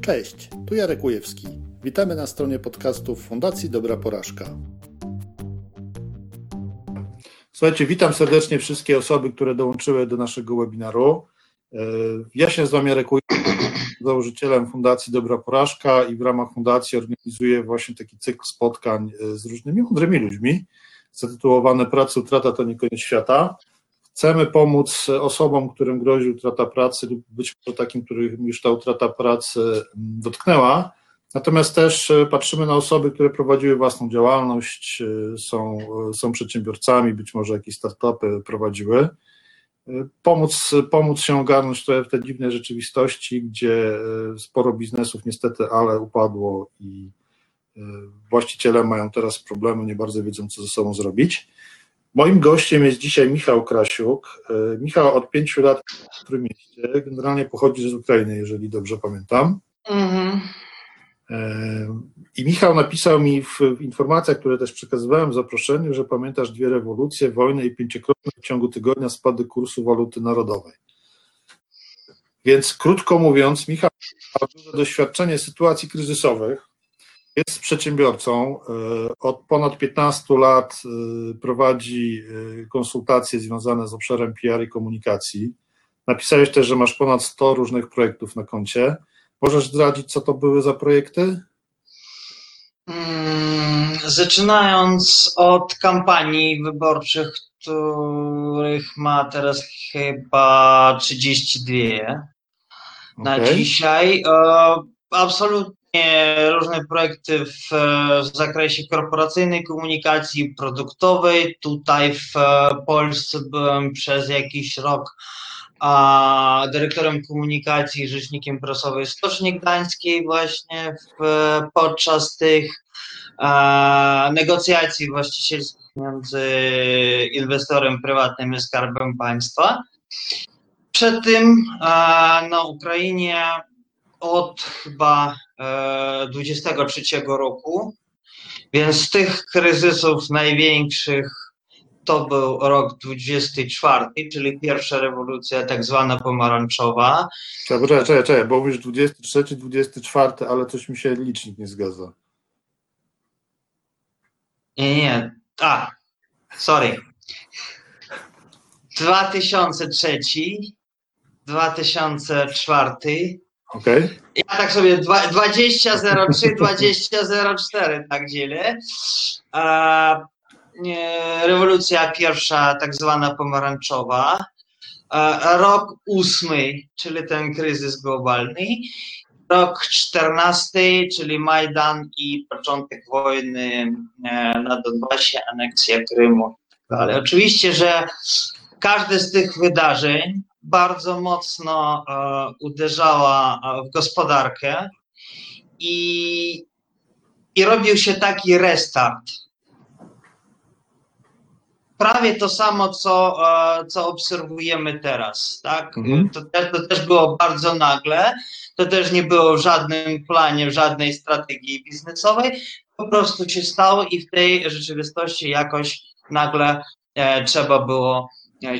Cześć, tu Jarek Ujewski. Witamy na stronie podcastów Fundacji Dobra Porażka. Słuchajcie, witam serdecznie wszystkie osoby, które dołączyły do naszego webinaru. E, ja się nazywam Jarek Ujewski, założycielem Fundacji Dobra Porażka i w ramach fundacji organizuję właśnie taki cykl spotkań e, z różnymi mądrymi ludźmi zatytułowane Praca utrata to nie koniec świata. Chcemy pomóc osobom, którym grozi utrata pracy lub być może takim, których już ta utrata pracy mm, dotknęła. Natomiast też e, patrzymy na osoby, które prowadziły własną działalność, e, są, e, są przedsiębiorcami, być może jakieś startupy prowadziły. Pomóc, pomóc się ogarnąć w tej dziwnej rzeczywistości, gdzie sporo biznesów niestety, ale upadło i właściciele mają teraz problemy, nie bardzo wiedzą, co ze sobą zrobić. Moim gościem jest dzisiaj Michał Krasiuk. E, Michał od pięciu lat w Trójmieście, generalnie pochodzi z Ukrainy, jeżeli dobrze pamiętam. Mhm. E, I Michał napisał mi w, w, informacjach, które też przekazywałem w zaproszeniu, że pamiętasz dwie rewolucje, wojnę i pięciokrotne w ciągu tygodnia spady kursu waluty narodowej. Więc krótko mówiąc, Michał ma duże doświadczenie sytuacji kryzysowych, jest przedsiębiorcą. E, od ponad 15 lat e, prowadzi e, konsultacje związane z obszarem PR i komunikacji. Napisałeś też, że masz ponad 100 różnych projektów na koncie. Możesz zdradzić, co to były za projekty? Hmm, zaczynając od kampanii wyborczych, których ma teraz chyba 32 na okay. dzisiaj. Absolutnie różne projekty w, w zakresie korporacyjnej komunikacji produktowej. Tutaj w Polsce byłem przez jakiś rok a, dyrektorem komunikacji, rzecznikiem prasowej Stoczni Gdańskiej właśnie w, podczas tych a, negocjacji właścicielskich między inwestorem prywatnym i skarbem państwa. Przed tym a, na Ukrainie od chyba 23 e, roku, więc z tych kryzysów największych to był rok 24, czyli pierwsza rewolucja tak zwana pomarańczowa. Czekaj, czekaj, czekaj, bo mówisz 23, 24, ale coś mi się licznik nie zgadza. Nie, nie, a, sorry. 2003, 2004, Okay. Ja tak sobie 20.03, 20.04 tak dzielę. Rewolucja pierwsza, tak zwana pomarańczowa. Rok ósmy, czyli ten kryzys globalny. Rok czternasty, czyli Majdan i początek wojny e, na Donbasie, aneksja Krymu. Ale oczywiście, że każde z tych wydarzeń bardzo mocno e, uderzała e, w gospodarkę i, i robił się taki restart. Prawie to samo, co, e, co obserwujemy teraz. Tak? Mhm. To, też, to też było bardzo nagle. To też nie było w żadnym planie, w żadnej strategii biznesowej. Po prostu się stało i w tej rzeczywistości jakoś nagle trzeba było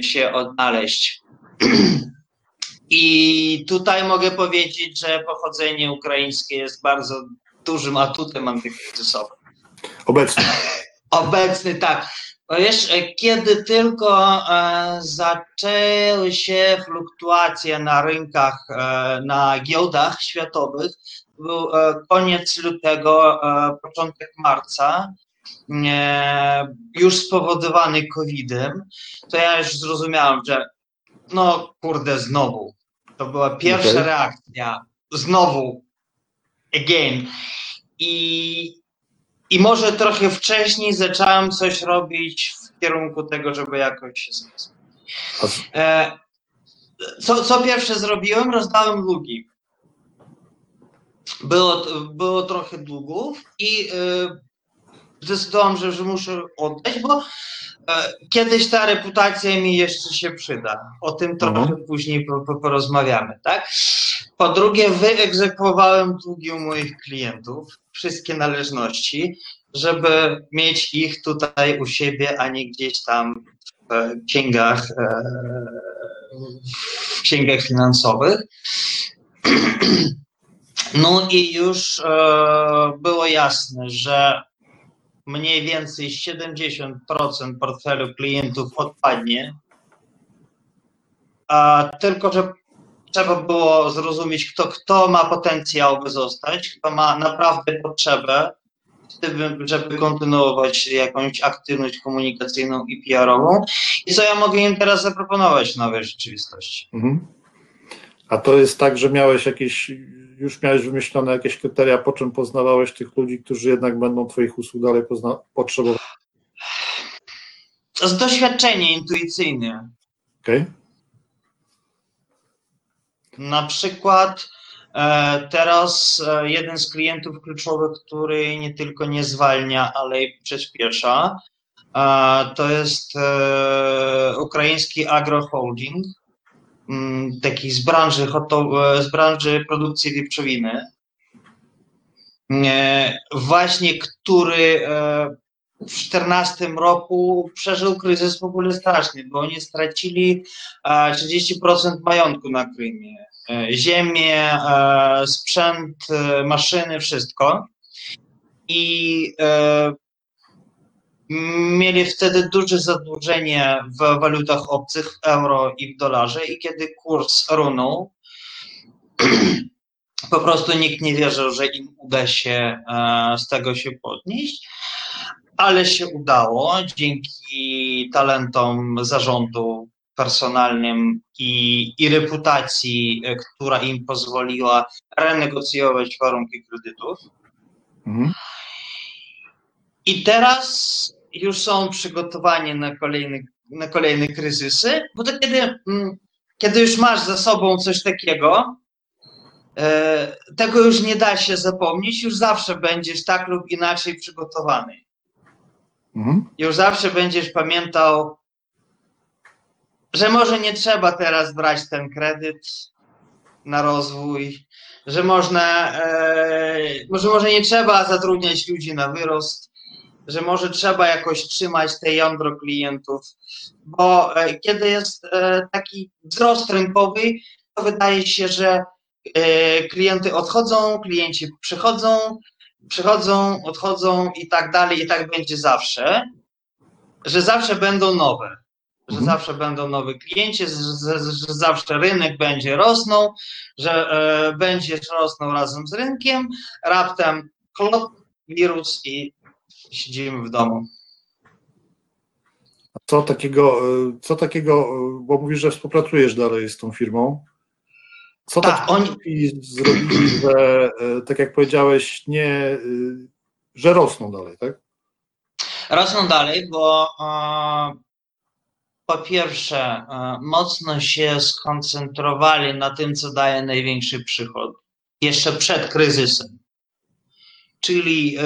się odnaleźć. I tutaj mogę powiedzieć, że pochodzenie ukraińskie jest bardzo dużym atutem antykryzysowym. Obecny. Obecny, tak. Wiesz, kiedy tylko e, zaczęły się fluktuacje na rynkach, e, na giełdach światowych, był e, koniec lutego, początek marca, już spowodowany COVID-em, to ja już zrozumiałem, że no kurde, znowu. To była pierwsza okay. reakcja. Znowu. Again. I, I może trochę wcześniej zacząłem coś robić w kierunku tego, żeby jakoś się zmienić. E, co, co pierwsze zrobiłem? Rozdałem długi. Było, było trochę długów i y, zdecydowałem, że, że muszę oddać, bo E, kiedyś ta reputacja mi jeszcze się przyda. O tym trochę mhm. później porozmawiamy, tak? Po drugie, wyegzekwowałem długi u moich klientów, wszystkie należności, żeby mieć ich tutaj u siebie, a nie gdzieś tam w księgach, e, w księgach finansowych. No i już e, było jasne, że mniej więcej 70% portfelu klientów odpadnie. A tylko, że trzeba było zrozumieć, kto, kto ma potencjał, by zostać, kto ma naprawdę potrzebę, żeby kontynuować jakąś aktywność komunikacyjną i PR-ową. I co ja mogę im teraz zaproponować w nowej rzeczywistości. Mhm. A to jest tak, że miałeś jakieś, już miałeś wymyślone jakieś kryteria, po czym poznawałeś tych ludzi, którzy jednak będą Twoich usług dalej potrzebować? Jest doświadczenie intuicyjne. Okej. Okay. Na przykład e, teraz e, jeden z klientów kluczowych, który nie tylko nie zwalnia, ale i przyspiesza, e, to jest ukraiński Agro Mm, taki z branży, z branży produkcji wieprzowiny, właśnie który w 2014 roku przeżył kryzys w ogóle straszny, bo oni stracili 30% majątku na Krymie. E, ziemię, e, sprzęt, e, maszyny, wszystko. I mieli wtedy duże zadłużenie w walutach obcych, w euro i w dolarze i kiedy kurs runął, po prostu nikt nie wierzył, że im uda się z tego się podnieść, ale się udało dzięki talentom zarządu personalnym i, i reputacji, e, która im pozwoliła renegocjować warunki kredytów. Mhm. I teraz już są przygotowani na kolejne, na kolejne kryzysy, bo to kiedy, mm, kiedy już masz za sobą coś takiego, e, tego już nie da się zapomnieć, już zawsze będziesz tak lub inaczej przygotowany. Mhm. Już zawsze będziesz pamiętał, że może nie trzeba teraz brać ten kredyt na rozwój, że można, e, może, może nie trzeba zatrudniać ludzi na wyrost, że może trzeba jakoś trzymać te jądro klientów, bo e, kiedy jest e, taki wzrost rynkowy, to wydaje się, że e, klienty odchodzą, klienci przychodzą, przychodzą, odchodzą i tak dalej, i tak będzie zawsze, że zawsze będą nowe że mhm. zawsze będą nowi klienci, że, że, zawsze rynek będzie rosnął, że e, będziesz rosnął razem z rynkiem, raptem klop, wirus i siedzimy w domu. A co takiego, e, co takiego, e, bo mówisz, że współpracujesz dalej z tą firmą, co tak, tak oni zrobili, że e, tak jak powiedziałeś, nie, że rosną dalej, tak? Rosną dalej, bo po pierwsze, mocno się skoncentrowali na tym, co daje największy przychód, jeszcze przed kryzysem. Czyli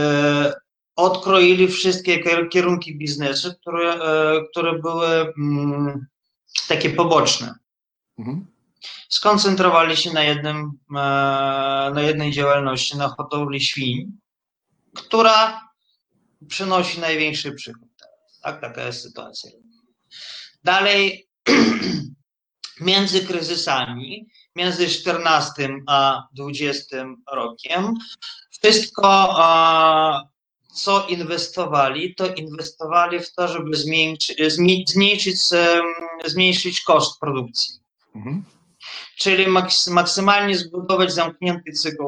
odkroili wszystkie kierunki biznesu, które, e, które były mm, takie poboczne. Mhm. Skoncentrowali się na, jednym, na jednej działalności, na hodowli świń, która przynosi największy przychód. Tak, taka jest sytuacja. Dalej, między kryzysami, między 14 a 20 rokiem, wszystko, co inwestowali, to inwestowali w to, żeby zmniejszyć, zmniejszyć, zmniejszyć koszt produkcji. Mhm. Czyli maksymalnie zbudować zamknięty cykl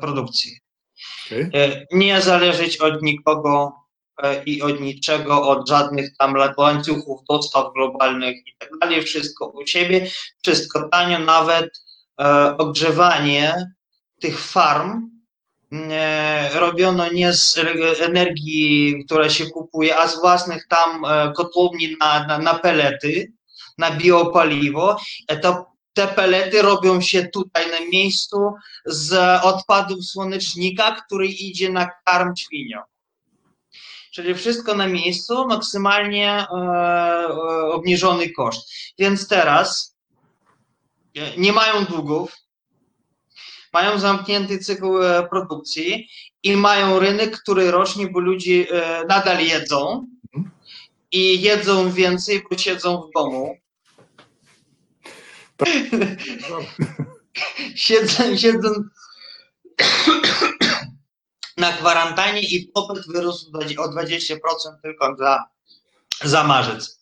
produkcji. Okay. Nie zależeć od nikogo, E, i od niczego, od żadnych tam łańcuchów dostaw globalnych i tak dalej, wszystko u siebie, wszystko tanio, nawet e, ogrzewanie tych farm e, robiono nie z energii, która się kupuje, a z własnych tam kotłowni na, na, na pelety, na biopaliwo. To te pelety robią się tutaj na miejscu z odpadów słonecznika, który idzie na karm świniom czyli wszystko na miejscu, maksymalnie e, e, obniżony koszt. Więc teraz e, nie mają długów, mają zamknięty cykl produkcji i mają rynek, który rośnie, bo ludzie nadal jedzą i jedzą więcej, bo siedzą w domu. siedzą, siedzą, na kwarantannie i popyt wyrósł o 20% tylko za, za marzec.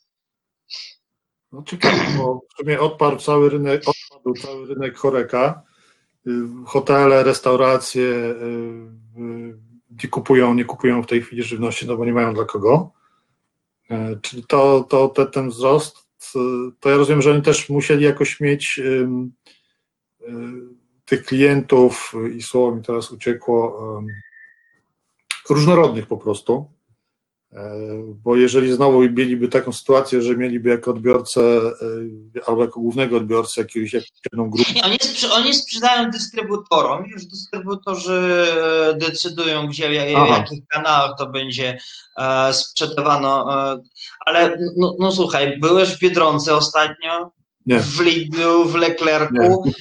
No ciekawe, bo w sumie odparł cały rynek, odpadł cały rynek choreka. Y, hotele, restauracje y, y, nie kupują, nie kupują w tej chwili żywności, no bo nie mają dla kogo. E, czyli to, to te, ten wzrost, to ja rozumiem, że oni też musieli jakoś mieć tych klientów i słowo mi teraz uciekło, różnorodnych po prostu. E, bo jeżeli znowu mieliby taką sytuację, że mieliby jako odbiorcę e, albo jako głównego odbiorcę jakąś jedną grupę. Nie, oni, oni sprzedają dystrybutorom, już dystrybutorzy decydują, gdzie, w jakich kanałach to będzie e, sprzedawano. ale no, no, słuchaj, byłeś w Biedronce ostatnio, Nie. w Lidlu, w Leclercu. Nie.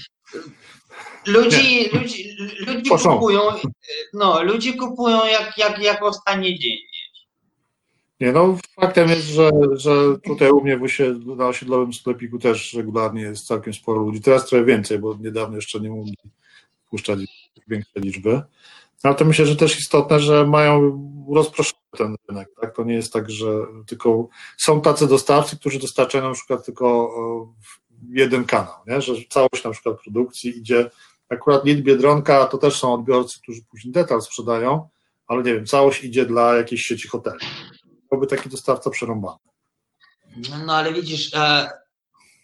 Ludzi, ludzi, ludzi kupują, no, ludzi kupują jak, jak, jak ostatni dzień. Nie, no faktem jest, że, że tutaj u mnie w osiedlu, na osiedlowym sklepiku też regularnie jest całkiem sporo ludzi. Teraz trochę więcej, bo niedawno jeszcze nie mogli wpuszczać większe liczby. Ale to myślę, że też istotne, że mają rozproszony ten rynek. Tak? To nie jest tak, że tylko są tacy dostawcy, którzy dostarczają na przykład tylko jeden kanał, nie? że całość na przykład produkcji idzie. Akurat Lid Biedronka to też są odbiorcy, którzy później detal sprzedają, ale nie wiem, całość idzie dla jakiejś sieci hoteli byłby taki dostawca przerąbany. No, ale widzisz, e,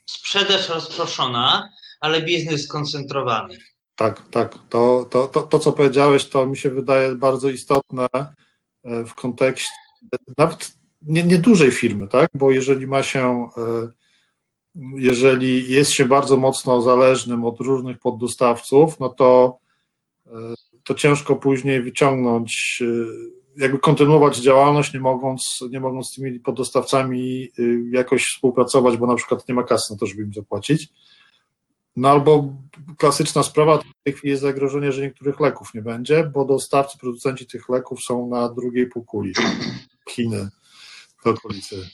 sprzedaż rozproszona, ale biznes skoncentrowany. Tak, tak. To, to, to, to, co powiedziałeś, to mi się wydaje bardzo istotne e, w kontekście nawet nie, nie dużej firmy, tak? Bo jeżeli ma się, e, jeżeli jest się bardzo mocno zależnym od różnych poddostawców, no to, e, to ciężko później wyciągnąć jakby kontynuować działalność, nie mogąc, nie mogąc z tymi poddostawcami y, jakoś współpracować, bo na przykład nie ma kasy na to, żeby im zapłacić. No albo klasyczna sprawa, w tej chwili jest zagrożenie, że niektórych leków nie będzie, bo dostawcy, producenci tych leków są na drugiej półkuli. Chiny, te okolicy.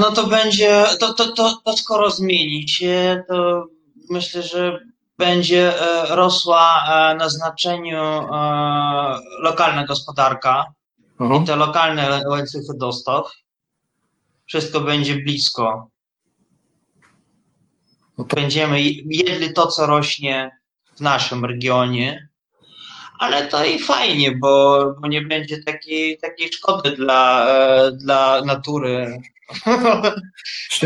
No to będzie, to, to, to, to skoro zmieni się, to myślę, że będzie e, rosła e, na znaczeniu e, lokalna gospodarka mhm. i te lokalne łańcuchy dostaw. Wszystko będzie blisko. No. Będziemy jedli to, co rośnie w naszym regionie, ale to i fajnie, bo, bo nie będzie takiej, takiej szkody dla, dla natury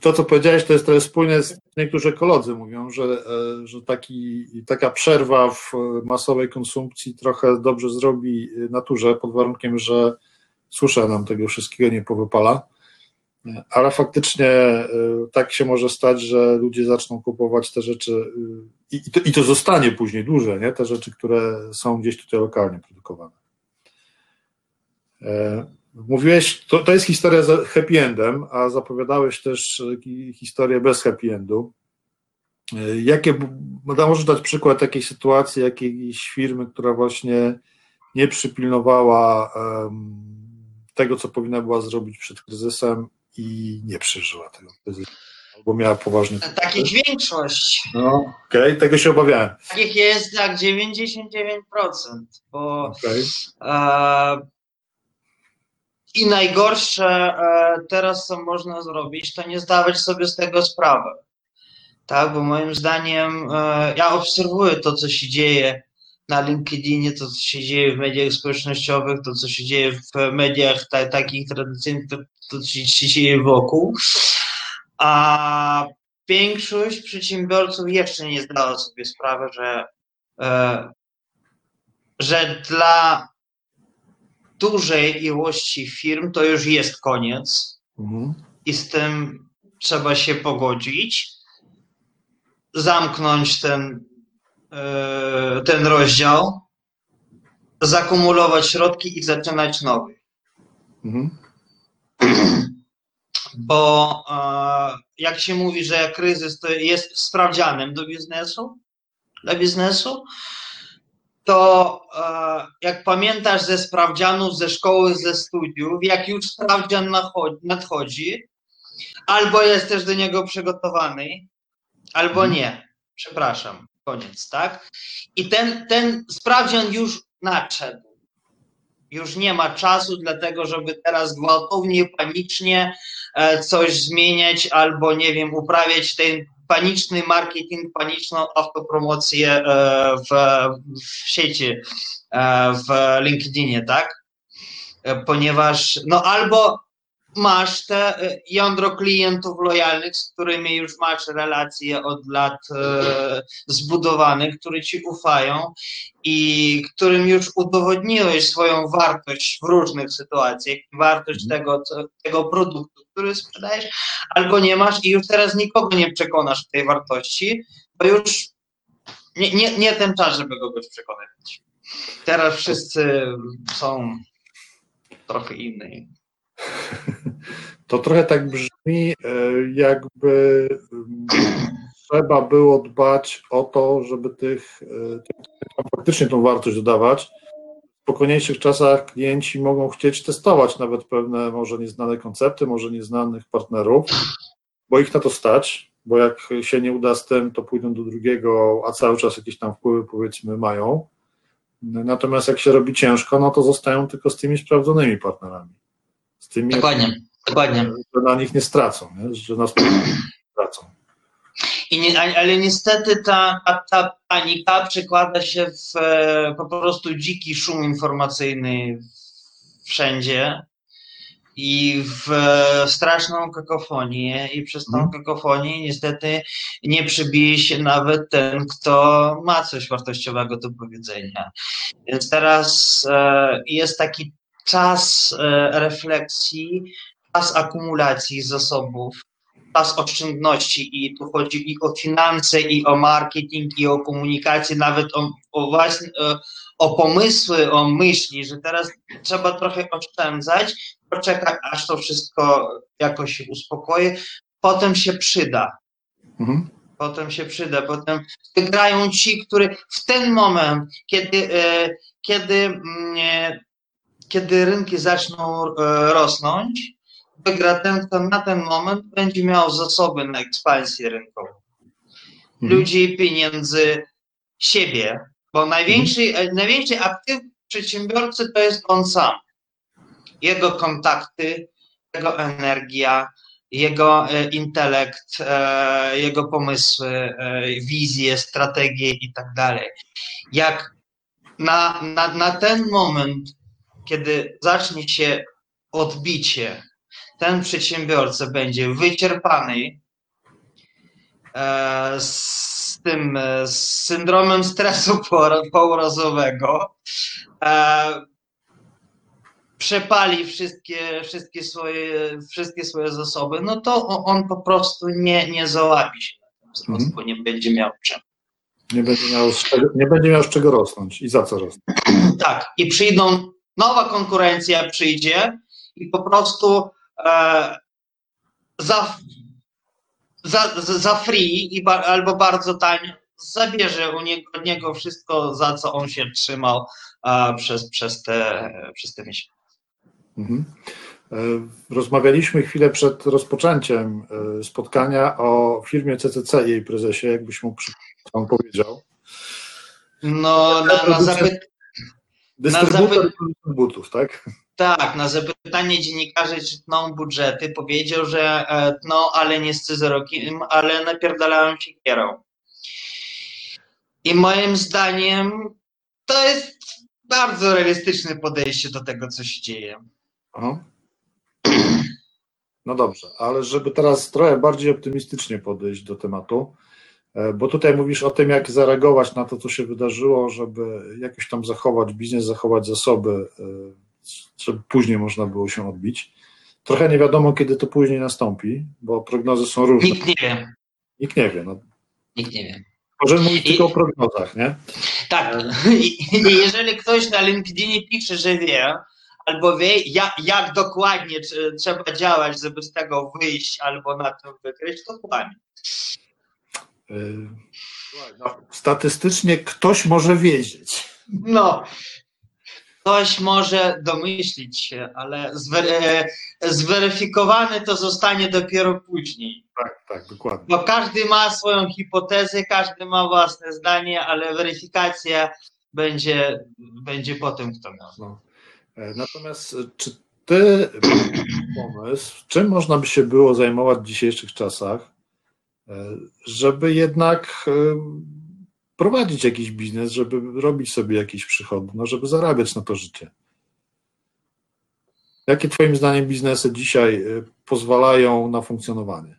to, co powiedziałeś, to jest trochę spójne z niektórzy ekolodzy mówią, że, e, że taki, taka przerwa w masowej konsumpcji trochę dobrze zrobi naturze, pod warunkiem, że susza nam tego wszystkiego nie powypala. Ale faktycznie e, tak się może stać, że ludzie zaczną kupować te rzeczy e, i, to, i to zostanie później duże, nie? te rzeczy, które są gdzieś tutaj lokalnie produkowane. Mówiłeś, to, to jest historia z happy endem, a zapowiadałeś też historię bez happy endu. Jakie, możesz dać przykład takiej sytuacji, jakiejś firmy, która właśnie nie przypilnowała tego, co powinna była zrobić przed kryzysem i nie przeżyła tego kryzysu, albo miała poważny... Takich większość. No, okej, okay, tego się obawiałem. Takich jest tak 99%, bo okay. e, i najgorsze e, teraz, co można zrobić, to nie zdawać sobie z tego sprawy. Tak, bo moim zdaniem e, ja obserwuję to, co się dzieje na LinkedInie, to, co się dzieje w mediach społecznościowych, to, co się dzieje w mediach ta, takich tradycyjnych, to, to, co się dzieje wokół. A większość przedsiębiorców jeszcze nie zdała sobie sprawy, że, e, że dla dużej ilości firm to już jest koniec mhm. i z tym trzeba się pogodzić, zamknąć ten, ten rozdział, zakumulować środki i zaczynać nowy. Mhm. Bo e, jak się mówi, że kryzys to jest sprawdzianem do biznesu, dla biznesu, to e, jak pamiętasz ze sprawdzianów, ze szkoły, ze studiów, jak już sprawdzian nadchodzi, albo jesteś do niego przygotowany, albo mhm. nie. Przepraszam. Koniec, tak? I ten, ten sprawdzian już nadszedł. Już nie ma czasu, dlatego żeby teraz gwałtownie, panicznie e, coś zmieniać albo, nie wiem, uprawiać ten paniczny marketing, paniczną autopromocję e, w, w sieci, e, w LinkedInie, tak? Ponieważ, no albo masz te e, jądro klientów lojalnych, z którymi już masz relacje od lat e, zbudowanych, którzy ci ufają i którym już udowodniłeś swoją wartość w różnych sytuacjach, wartość Mhm. tego, tego produktu, który sprzedajesz, albo nie masz i już teraz nikogo nie przekonasz tej wartości, bo już nie, nie, nie ten czas, żeby kogoś przekonywać. Teraz wszyscy są trochę inni. To trochę tak brzmi, e, jakby mm, trzeba było dbać o to, żeby tych, e, klientom faktycznie tą wartość dodawać. W spokojniejszych czasach klienci mogą chcieć testować nawet pewne może nieznane koncepty, może nieznanych partnerów, bo ich na to stać, bo jak się nie uda z tym, to pójdą do drugiego, a cały czas jakieś tam wpływy powiedzmy mają. Natomiast jak się robi ciężko, no to zostają tylko z tymi sprawdzonymi partnerami. Z tymi, Dokładnie, dokładnie. że na nich nie stracą, nie? że na spotkaniu nie stracą. I nie, ale niestety ta, ta, ta panika przekłada się w e, po prostu dziki szum informacyjny wszędzie i w e, straszną kakofonię i przez tą Mhm. kakofonię niestety nie przybije się nawet ten, kto ma coś wartościowego do powiedzenia. Więc teraz e, jest taki czas e, refleksji, czas akumulacji zasobów, czas oszczędności i tu chodzi i o finanse, i o marketing, i o komunikację, nawet o, o właśnie e, o pomysły, o myśli, że teraz trzeba trochę oszczędzać, poczekać, aż to wszystko jakoś się uspokoi, potem się przyda. Mhm. Potem się przyda, potem wygrają ci, którzy w ten moment, kiedy, e, kiedy, mm, kiedy rynki zaczną e, rosnąć, wygra ten, kto na ten moment będzie miał zasoby na ekspansję rynkową. Mhm. Ludzi, pieniędzy, siebie, bo największy, e, największy aktyw przedsiębiorcy to jest on sam. Jego kontakty, jego energia, jego e, intelekt, jego pomysły, wizje, strategie i tak dalej. Jak na, na, na ten moment, kiedy zacznie się odbicie, ten przedsiębiorca będzie wyczerpany e, z tym e, z syndromem stresu pourazowego, e, przepali wszystkie, wszystkie, swoje, wszystkie swoje zasoby, no to on po prostu nie, nie załapi się na tym wzrost, Mhm. bo nie będzie miał czym. Nie, będzie miał czego, nie będzie miał z czego rosnąć i za co rosnąć. Tak, i przyjdą, nowa konkurencja przyjdzie i po prostu e, za, za, za free i ba, albo bardzo tanio zabierze u niego, od niego wszystko, za co on się trzymał e, przez, przez, te, przez te miesiące. Mhm. E, Rozmawialiśmy chwilę przed rozpoczęciem e, spotkania o firmie CCC i jej prezesie, jakbyś przy- pan powiedział. No, na, na, zapy, Dystrybutor zapy- butów, tak? tak, na zapytanie dziennikarzy, czy tną budżety, powiedział, że e, tną, ale nie scyzorykiem, ale napierdalałem się kierą. I moim zdaniem to jest bardzo realistyczne podejście do tego, co się dzieje. Aha. No dobrze, ale żeby teraz trochę bardziej optymistycznie podejść do tematu, bo tutaj mówisz o tym, jak zareagować na to, co się wydarzyło, żeby jakoś tam zachować biznes, zachować zasoby, e, żeby później można było się odbić. Trochę nie wiadomo, kiedy to później nastąpi, bo prognozy są różne. Nikt nie wie. Nikt nie wie. No, Nikt nie wie. możemy mówić I- tylko o prognozach, nie? Tak. I, jeżeli ktoś na LinkedInie pisze, że wie, albo wie, jak, jak dokładnie tr- trzeba działać, żeby z tego wyjść albo na tym wykryć, to kłamie. E, no, Statystycznie ktoś może wiedzieć. No. ktoś może domyślić się, ale zwery- zweryfikowane to zostanie dopiero później. Tak, tak, dokładnie. Bo każdy ma swoją hipotezę, każdy ma własne zdanie, ale weryfikacja będzie, będzie po tym, kto miał. No. E, Natomiast e, czy ty pomysł, czym można by się było zajmować w dzisiejszych czasach, e, żeby jednak e, prowadzić jakiś biznes, żeby robić sobie jakieś przychody, no żeby zarabiać na to życie? Jakie twoim zdaniem biznesy dzisiaj e, pozwalają na funkcjonowanie?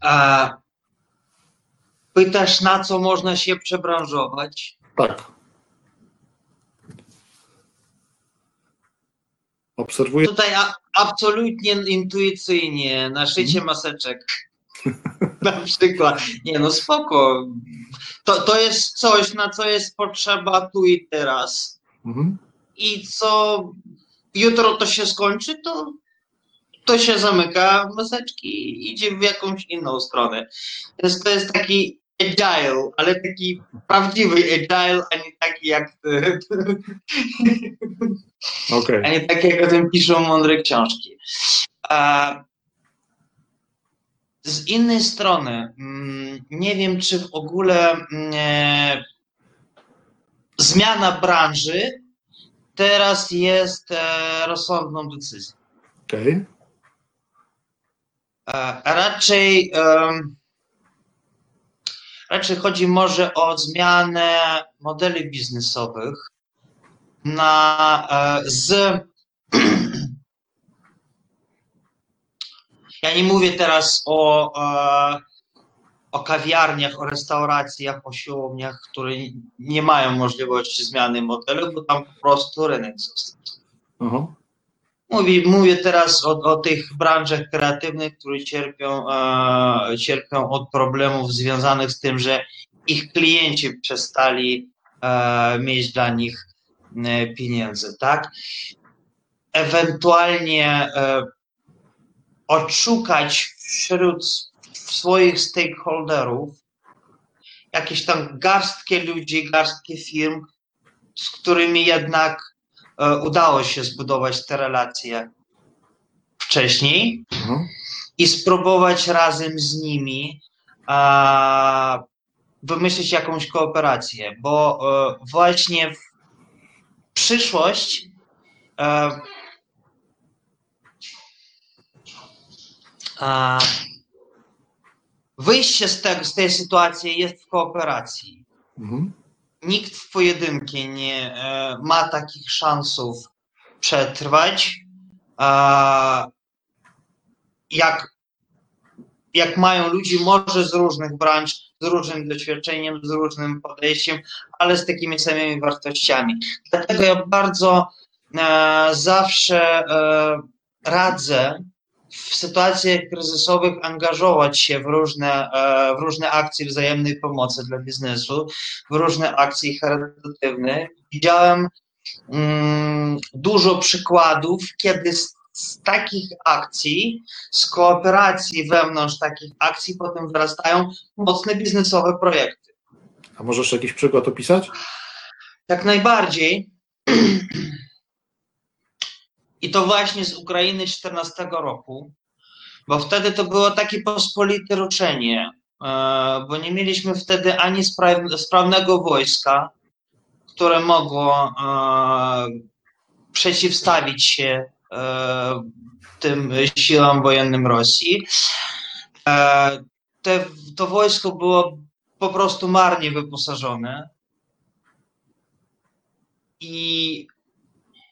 A pytasz, na co można się przebranżować? Tak. Obserwuję. Tutaj a, absolutnie intuicyjnie, na szycie maseczek. na przykład. Nie no, spoko. To, to jest coś, na co jest potrzeba tu i teraz. Mhm. I co jutro to się skończy, to, to się zamyka maseczki i idzie w jakąś inną stronę. Więc to jest taki agile, ale taki prawdziwy agile, a nie taki jak Okej. a nie tak jak o tym piszą mądre książki. A z innej strony, mm, nie wiem, czy w ogóle mm, e, zmiana branży teraz jest e, rozsądną decyzją. Okej. E, Raczej, em, raczej chodzi może o zmianę modeli biznesowych na, e, z. Ja nie mówię teraz o, e, o kawiarniach, o restauracjach, o siłowniach, które nie mają możliwości zmiany modelu, bo tam po prostu rynek został. Aha. Mówię, mówię teraz o, o tych branżach kreatywnych, które cierpią, e, cierpią od problemów związanych z tym, że ich klienci przestali e, mieć dla nich e, pieniędzy, tak? Ewentualnie e, odszukać wśród swoich stakeholderów jakieś tam garstkę ludzi, garstkę firm, z którymi jednak udało się zbudować te relacje wcześniej Aha. i spróbować razem z nimi a, wymyślić jakąś kooperację, bo e, właśnie w przyszłość e, wyjście z, tego, z tej sytuacji jest w kooperacji Mhm. Nikt w pojedynkę nie e, ma takich szansów przetrwać, jak, jak mają ludzi może z różnych branż, z różnym doświadczeniem, z różnym podejściem, ale z takimi samymi wartościami. Dlatego ja bardzo e, zawsze e, radzę w sytuacjach kryzysowych angażować się w różne, e, w różne akcje wzajemnej pomocy dla biznesu, w różne akcje charytatywne. Widziałem mm, dużo przykładów, kiedy z, z takich akcji, z kooperacji wewnątrz takich akcji potem wyrastają mocne biznesowe projekty. A możesz jakiś przykład opisać? Jak najbardziej. I to właśnie z Ukrainy 14 roku, bo wtedy to było takie pospolite ruczenie, e, bo nie mieliśmy wtedy ani spra- sprawnego wojska, które mogło e, przeciwstawić się e, tym siłom wojennym Rosji. Te, to wojsko było po prostu marnie wyposażone i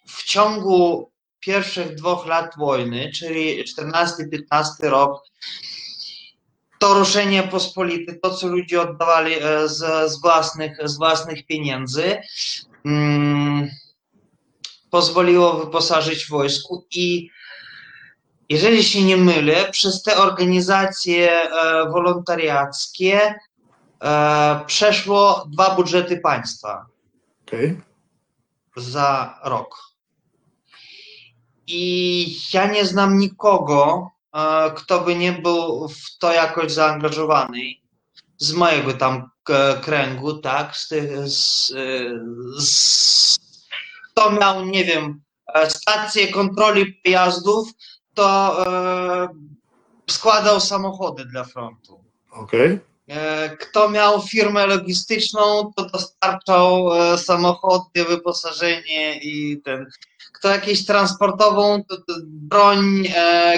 w ciągu pierwszych dwóch lat wojny, czyli 14-15 rok, to ruszenie pospolite, to co ludzie oddawali e, z, z, własnych, z własnych pieniędzy, mm, pozwoliło wyposażyć wojsku i jeżeli się nie mylę, przez te organizacje e, wolontariackie e, przeszło dwa budżety państwa Okej. za rok. I ja nie znam nikogo, e, kto by nie był w to jakoś zaangażowany. z mojego tam kręgu, tak, z z, z, kto miał, nie wiem, stację kontroli pojazdów, to e, składał samochody dla frontu. Okej. Okay. Kto miał firmę logistyczną, to dostarczał samochody, wyposażenie i ten. Kto jakieś transportową, to, broń,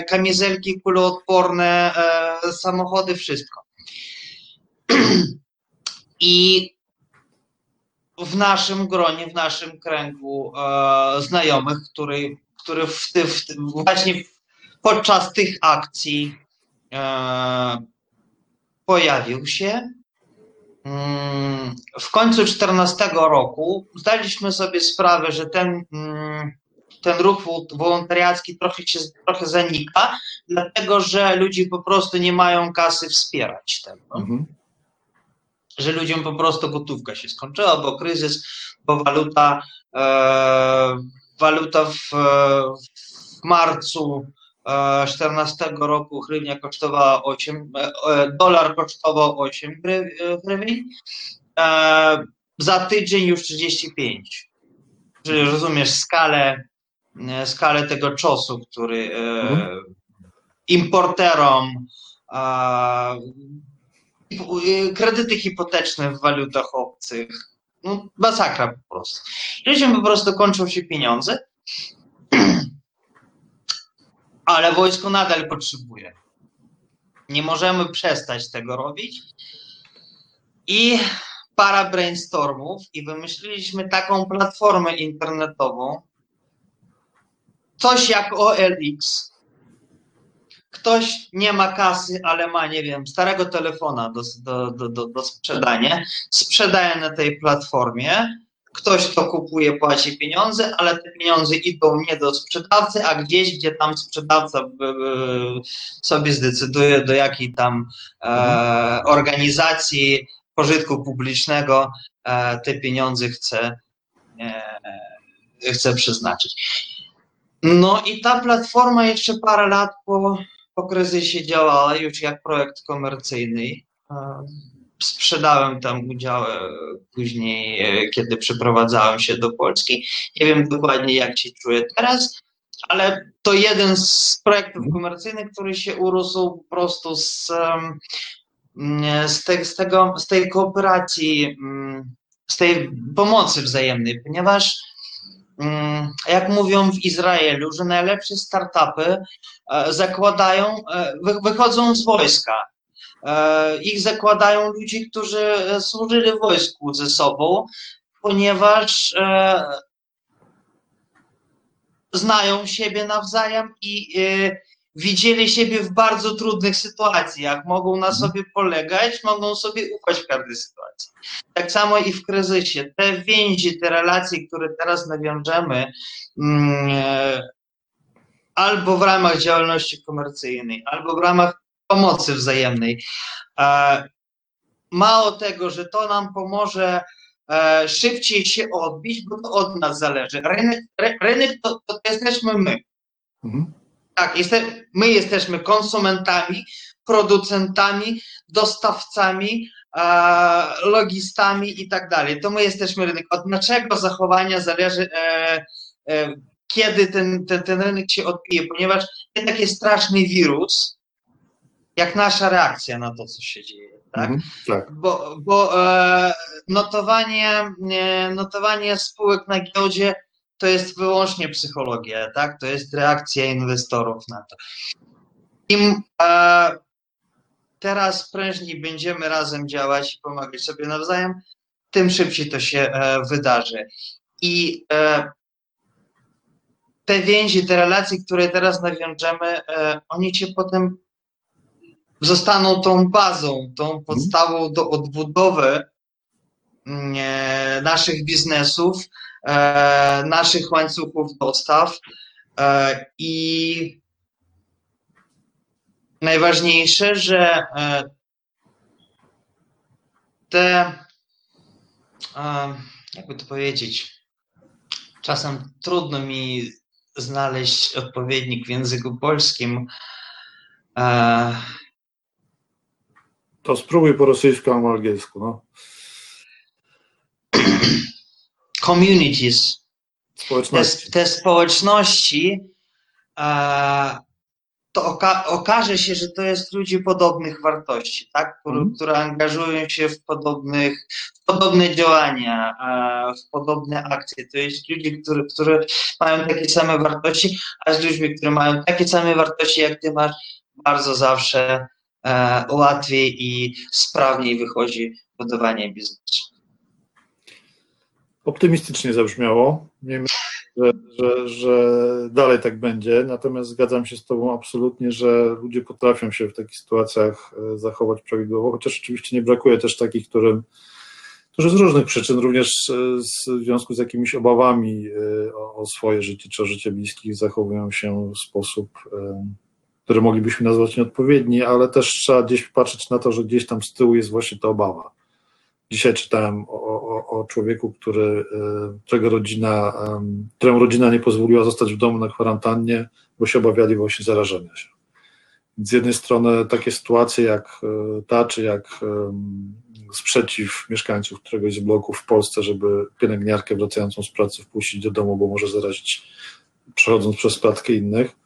kamizelki kuloodporne, samochody, wszystko. I w naszym gronie, w naszym kręgu e, znajomych, który, który w, w, właśnie podczas tych akcji e, pojawił się. Mm, w końcu 2014 roku zdaliśmy sobie sprawę, że ten, mm, ten ruch wolontariacki trochę się trochę zanika, dlatego że ludzie po prostu nie mają kasy wspierać tego. Mhm że ludziom po prostu gotówka się skończyła, bo kryzys, bo waluta, e, waluta w, w marcu 2014 e, roku hrywnia kosztowała 8, e, e, dolar kosztował 8 hrywień, e, za tydzień już 35. Czyli rozumiesz skalę, skalę tego czasu, który mhm. importerom kredyty hipoteczne w walutach obcych. No, masakra po prostu. Ludziom po prostu kończą się pieniądze, ale wojsko nadal potrzebuje. Nie możemy przestać tego robić. I para brainstormów i wymyśliliśmy taką platformę internetową, coś jak OLX, ktoś nie ma kasy, ale ma, nie wiem, starego telefona do, do, do, do sprzedania, sprzedaje na tej platformie, ktoś to kupuje, płaci pieniądze, ale te pieniądze idą nie do sprzedawcy, a gdzieś, gdzie tam sprzedawca sobie zdecyduje, do jakiej tam e, organizacji pożytku publicznego e, te pieniądze chce, e, chce przeznaczyć. No i ta platforma jeszcze parę lat po, po kryzysie działała już jak projekt komercyjny. Sprzedałem tam udziały później, e, kiedy przeprowadzałem się do Polski. Nie wiem dokładnie, jak się czuję teraz, ale to jeden z projektów komercyjnych, który się urósł po prostu z, z, te, z, tego, z tej kooperacji, mm, z tej pomocy wzajemnej, ponieważ Mm, jak mówią w Izraelu, że najlepsze startupy e, zakładają, e, wychodzą z wojska. E, ich zakładają ludzi, którzy służyli w wojsku ze sobą, ponieważ znają siebie nawzajem i widzieli siebie w bardzo trudnych sytuacjach, mogą na mhm. sobie polegać, mogą sobie ufać w każdej sytuacji. Tak samo i w kryzysie. Te więzi, te relacje, które teraz nawiążemy, mm, e, albo w ramach działalności komercyjnej, albo w ramach pomocy wzajemnej. E, mało tego, że to nam pomoże e, szybciej się odbić, bo to od nas zależy. Rynek, rynek to, to jesteśmy my. Mhm. Tak, my jesteśmy konsumentami, producentami, dostawcami, logistami i tak dalej. To my jesteśmy rynek. Od naszego zachowania zależy, e, e, kiedy ten, ten, ten rynek się odbije, ponieważ jednak jest straszny wirus, jak nasza reakcja na to, co się dzieje. Tak? Mhm, tak. Bo, bo e, notowanie, notowanie spółek na giełdzie to jest wyłącznie psychologia, tak? To jest reakcja inwestorów na to. Im e, teraz prężniej będziemy razem działać i pomagać sobie nawzajem, tym szybciej to się e, wydarzy. I e, te więzi, te relacje, które teraz nawiążemy, e, oni cię potem zostaną tą bazą, tą mhm. podstawą do odbudowy mm, e, naszych biznesów, E, naszych łańcuchów dostaw e, i najważniejsze, że te, jakby to powiedzieć, czasem trudno mi znaleźć odpowiednik w języku polskim. To spróbuj po rosyjsku albo angielsku. No. Communities. Te, Społeczności. te społeczności, e, to oka okaże się, że to jest ludzi podobnych wartości, tak? które, Mhm. które angażują się w, podobnych, w podobne działania, e, w podobne akcje. To jest ludzi, którzy, którzy mają takie same wartości, a z ludźmi, którzy mają takie same wartości jak ty masz, bardzo zawsze łatwiej i sprawniej wychodzi budowanie biznesu. Optymistycznie zabrzmiało. Miejmy że, że, że dalej tak będzie. Natomiast zgadzam się z Tobą absolutnie, że ludzie potrafią się w takich sytuacjach e, zachować prawidłowo, chociaż oczywiście nie brakuje też takich, którym, którzy z różnych przyczyn, również e, w związku z jakimiś obawami e, o swoje życie czy o życie bliskich, zachowują się w sposób, e, który moglibyśmy nazwać nieodpowiedni, ale też trzeba gdzieś patrzeć na to, że gdzieś tam z tyłu jest właśnie ta obawa. Dzisiaj czytałem o, o, o człowieku, który, e, którego rodzina, em, któremu rodzina nie pozwoliła zostać w domu na kwarantannie, bo się obawiali właśnie zarażenia się. Z jednej strony takie sytuacje jak e, ta, czy jak sprzeciw mieszkańców któregoś z bloków w Polsce, żeby pielęgniarkę wracającą z pracy wpuścić do domu, bo może zarazić przechodząc przez klatkę innych,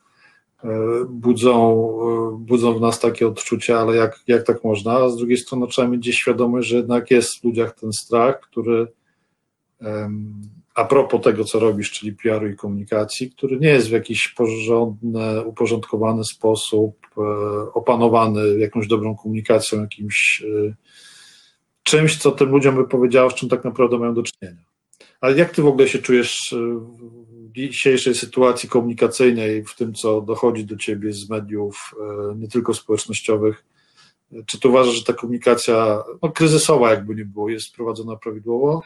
budzą, e, budzą w nas takie odczucia, ale jak, jak tak można? A z drugiej strony trzeba mieć gdzieś świadomość, że jednak jest w ludziach ten strach, który a propos tego, co robisz, czyli PR-u i komunikacji, który nie jest w jakiś porządny, uporządkowany sposób e, opanowany jakąś dobrą komunikacją, jakimś e, czymś, co tym ludziom by powiedziało, z czym tak naprawdę mają do czynienia. Ale jak ty w ogóle się czujesz e, dzisiejszej sytuacji komunikacyjnej, w tym, co dochodzi do ciebie z mediów, e, nie tylko społecznościowych? Czy ty uważasz, że ta komunikacja, no kryzysowa jakby nie było, jest prowadzona prawidłowo?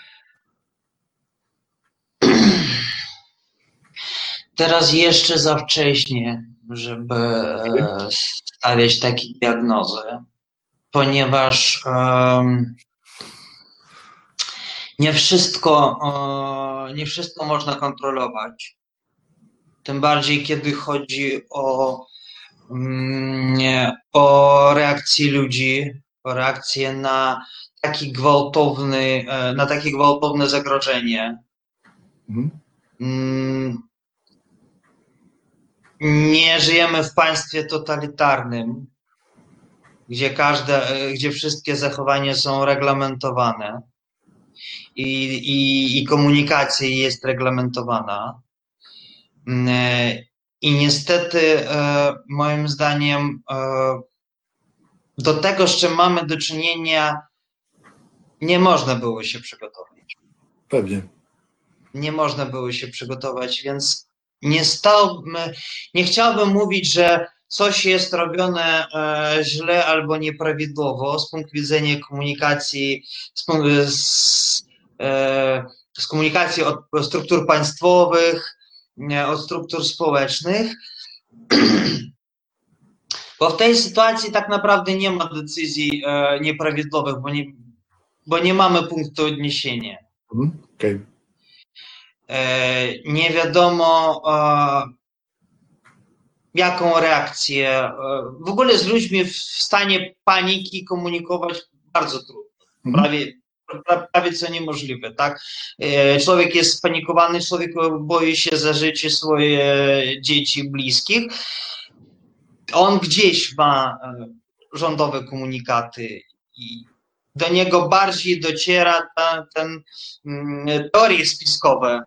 Teraz jeszcze za wcześnie, żeby e, stawiać takie diagnozy, ponieważ em, nie wszystko, nie wszystko można kontrolować. Tym bardziej, kiedy chodzi o, mm, o reakcje ludzi, o reakcję na taki gwałtowny, e, na takie gwałtowne zagrożenie. Mhm. Mm, Nie żyjemy w państwie totalitarnym, gdzie każde, e, gdzie wszystkie zachowania są reglamentowane i, i, i komunikacja jest reglamentowana. Mm, e, I niestety, e, moim zdaniem, e, do tego, z czym mamy do czynienia, nie można było się przygotować Pewnie. nie można było się przygotować, więc nie stałbym, nie chciałbym mówić, że coś jest robione e, źle albo nieprawidłowo z punktu widzenia komunikacji, z, e, z komunikacji od struktur państwowych, od struktur społecznych. Bo w tej sytuacji tak naprawdę nie ma decyzji e, nieprawidłowych, bo nie, bo nie mamy punktu odniesienia. Mhm. E, nie wiadomo jaką reakcję. e, W ogóle z ludźmi w stanie paniki komunikować bardzo trudno. Mhm. Prawie, pra- prawie co niemożliwe, tak? E, Człowiek jest spanikowany, człowiek boi się za życie swoje dzieci, bliskich. On gdzieś ma e, rządowe komunikaty i do niego bardziej dociera ta, ten mm, teorie spiskowe.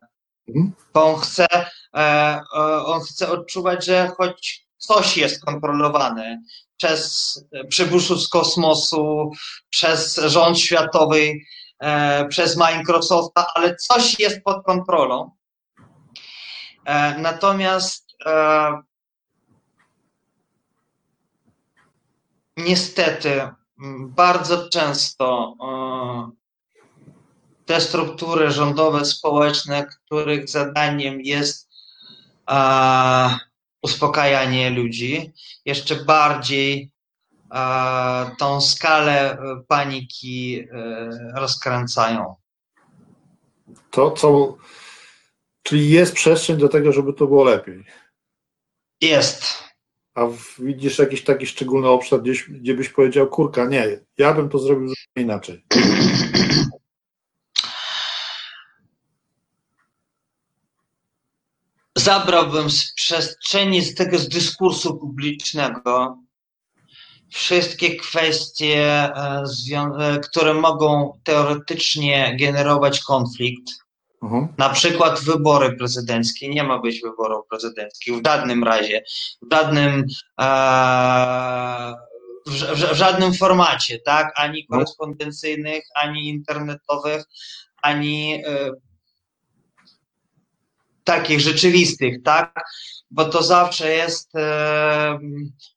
Bo on chce, e, e, on chce odczuwać, że choć coś jest kontrolowane przez przybyszów z kosmosu, przez rząd światowy, e, przez Microsofta, ale coś jest pod kontrolą. Natomiast niestety bardzo często te struktury rządowe, społeczne, których zadaniem jest e, uspokajanie ludzi, jeszcze bardziej e, tą skalę e, paniki e, rozkręcają. To, co, czyli jest przestrzeń do tego, żeby to było lepiej. Jest. A widzisz jakiś taki szczególny obszar, gdzieś, gdzie byś powiedział, kurka, nie, ja bym to zrobił inaczej. Zabrałbym z przestrzeni, z tego z dyskursu publicznego wszystkie kwestie, e, e, które mogą teoretycznie generować konflikt. Mhm. Na przykład wybory prezydenckie. Nie ma być wyborów prezydenckich w żadnym razie, w żadnym, e, w, w, w żadnym formacie, tak? Ani mhm. korespondencyjnych, ani internetowych, ani takich rzeczywistych, tak? Bo to zawsze jest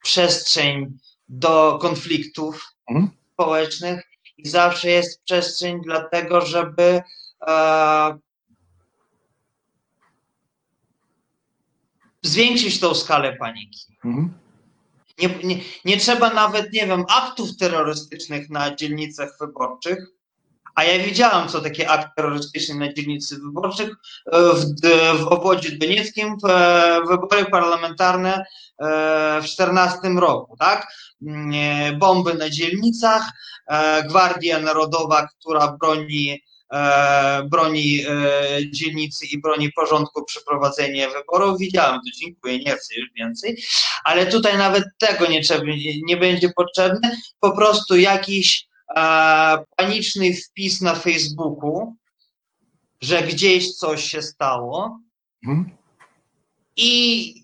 przestrzeń do konfliktów mhm. społecznych i zawsze jest przestrzeń dlatego, żeby e, zwiększyć tą skalę paniki. Mhm. Nie, nie, nie trzeba nawet, nie wiem, aktów terrorystycznych na dzielnicach wyborczych, a ja widziałam, co takie akt terrorystyczny na dzielnicy wyborczych e, w, w obwodzie donieckim, w, wybory parlamentarne e, w 2014 roku, tak? Mm, e, bomby na dzielnicach, Gwardia Narodowa, która broni broni dzielnicy i broni porządku przeprowadzenia wyborów. Widziałem to, dziękuję, nie chcę już więcej. Ale tutaj nawet tego nie, nie będzie potrzebne. Po prostu jakiś paniczny wpis na Facebooku, że gdzieś coś się stało mhm. i,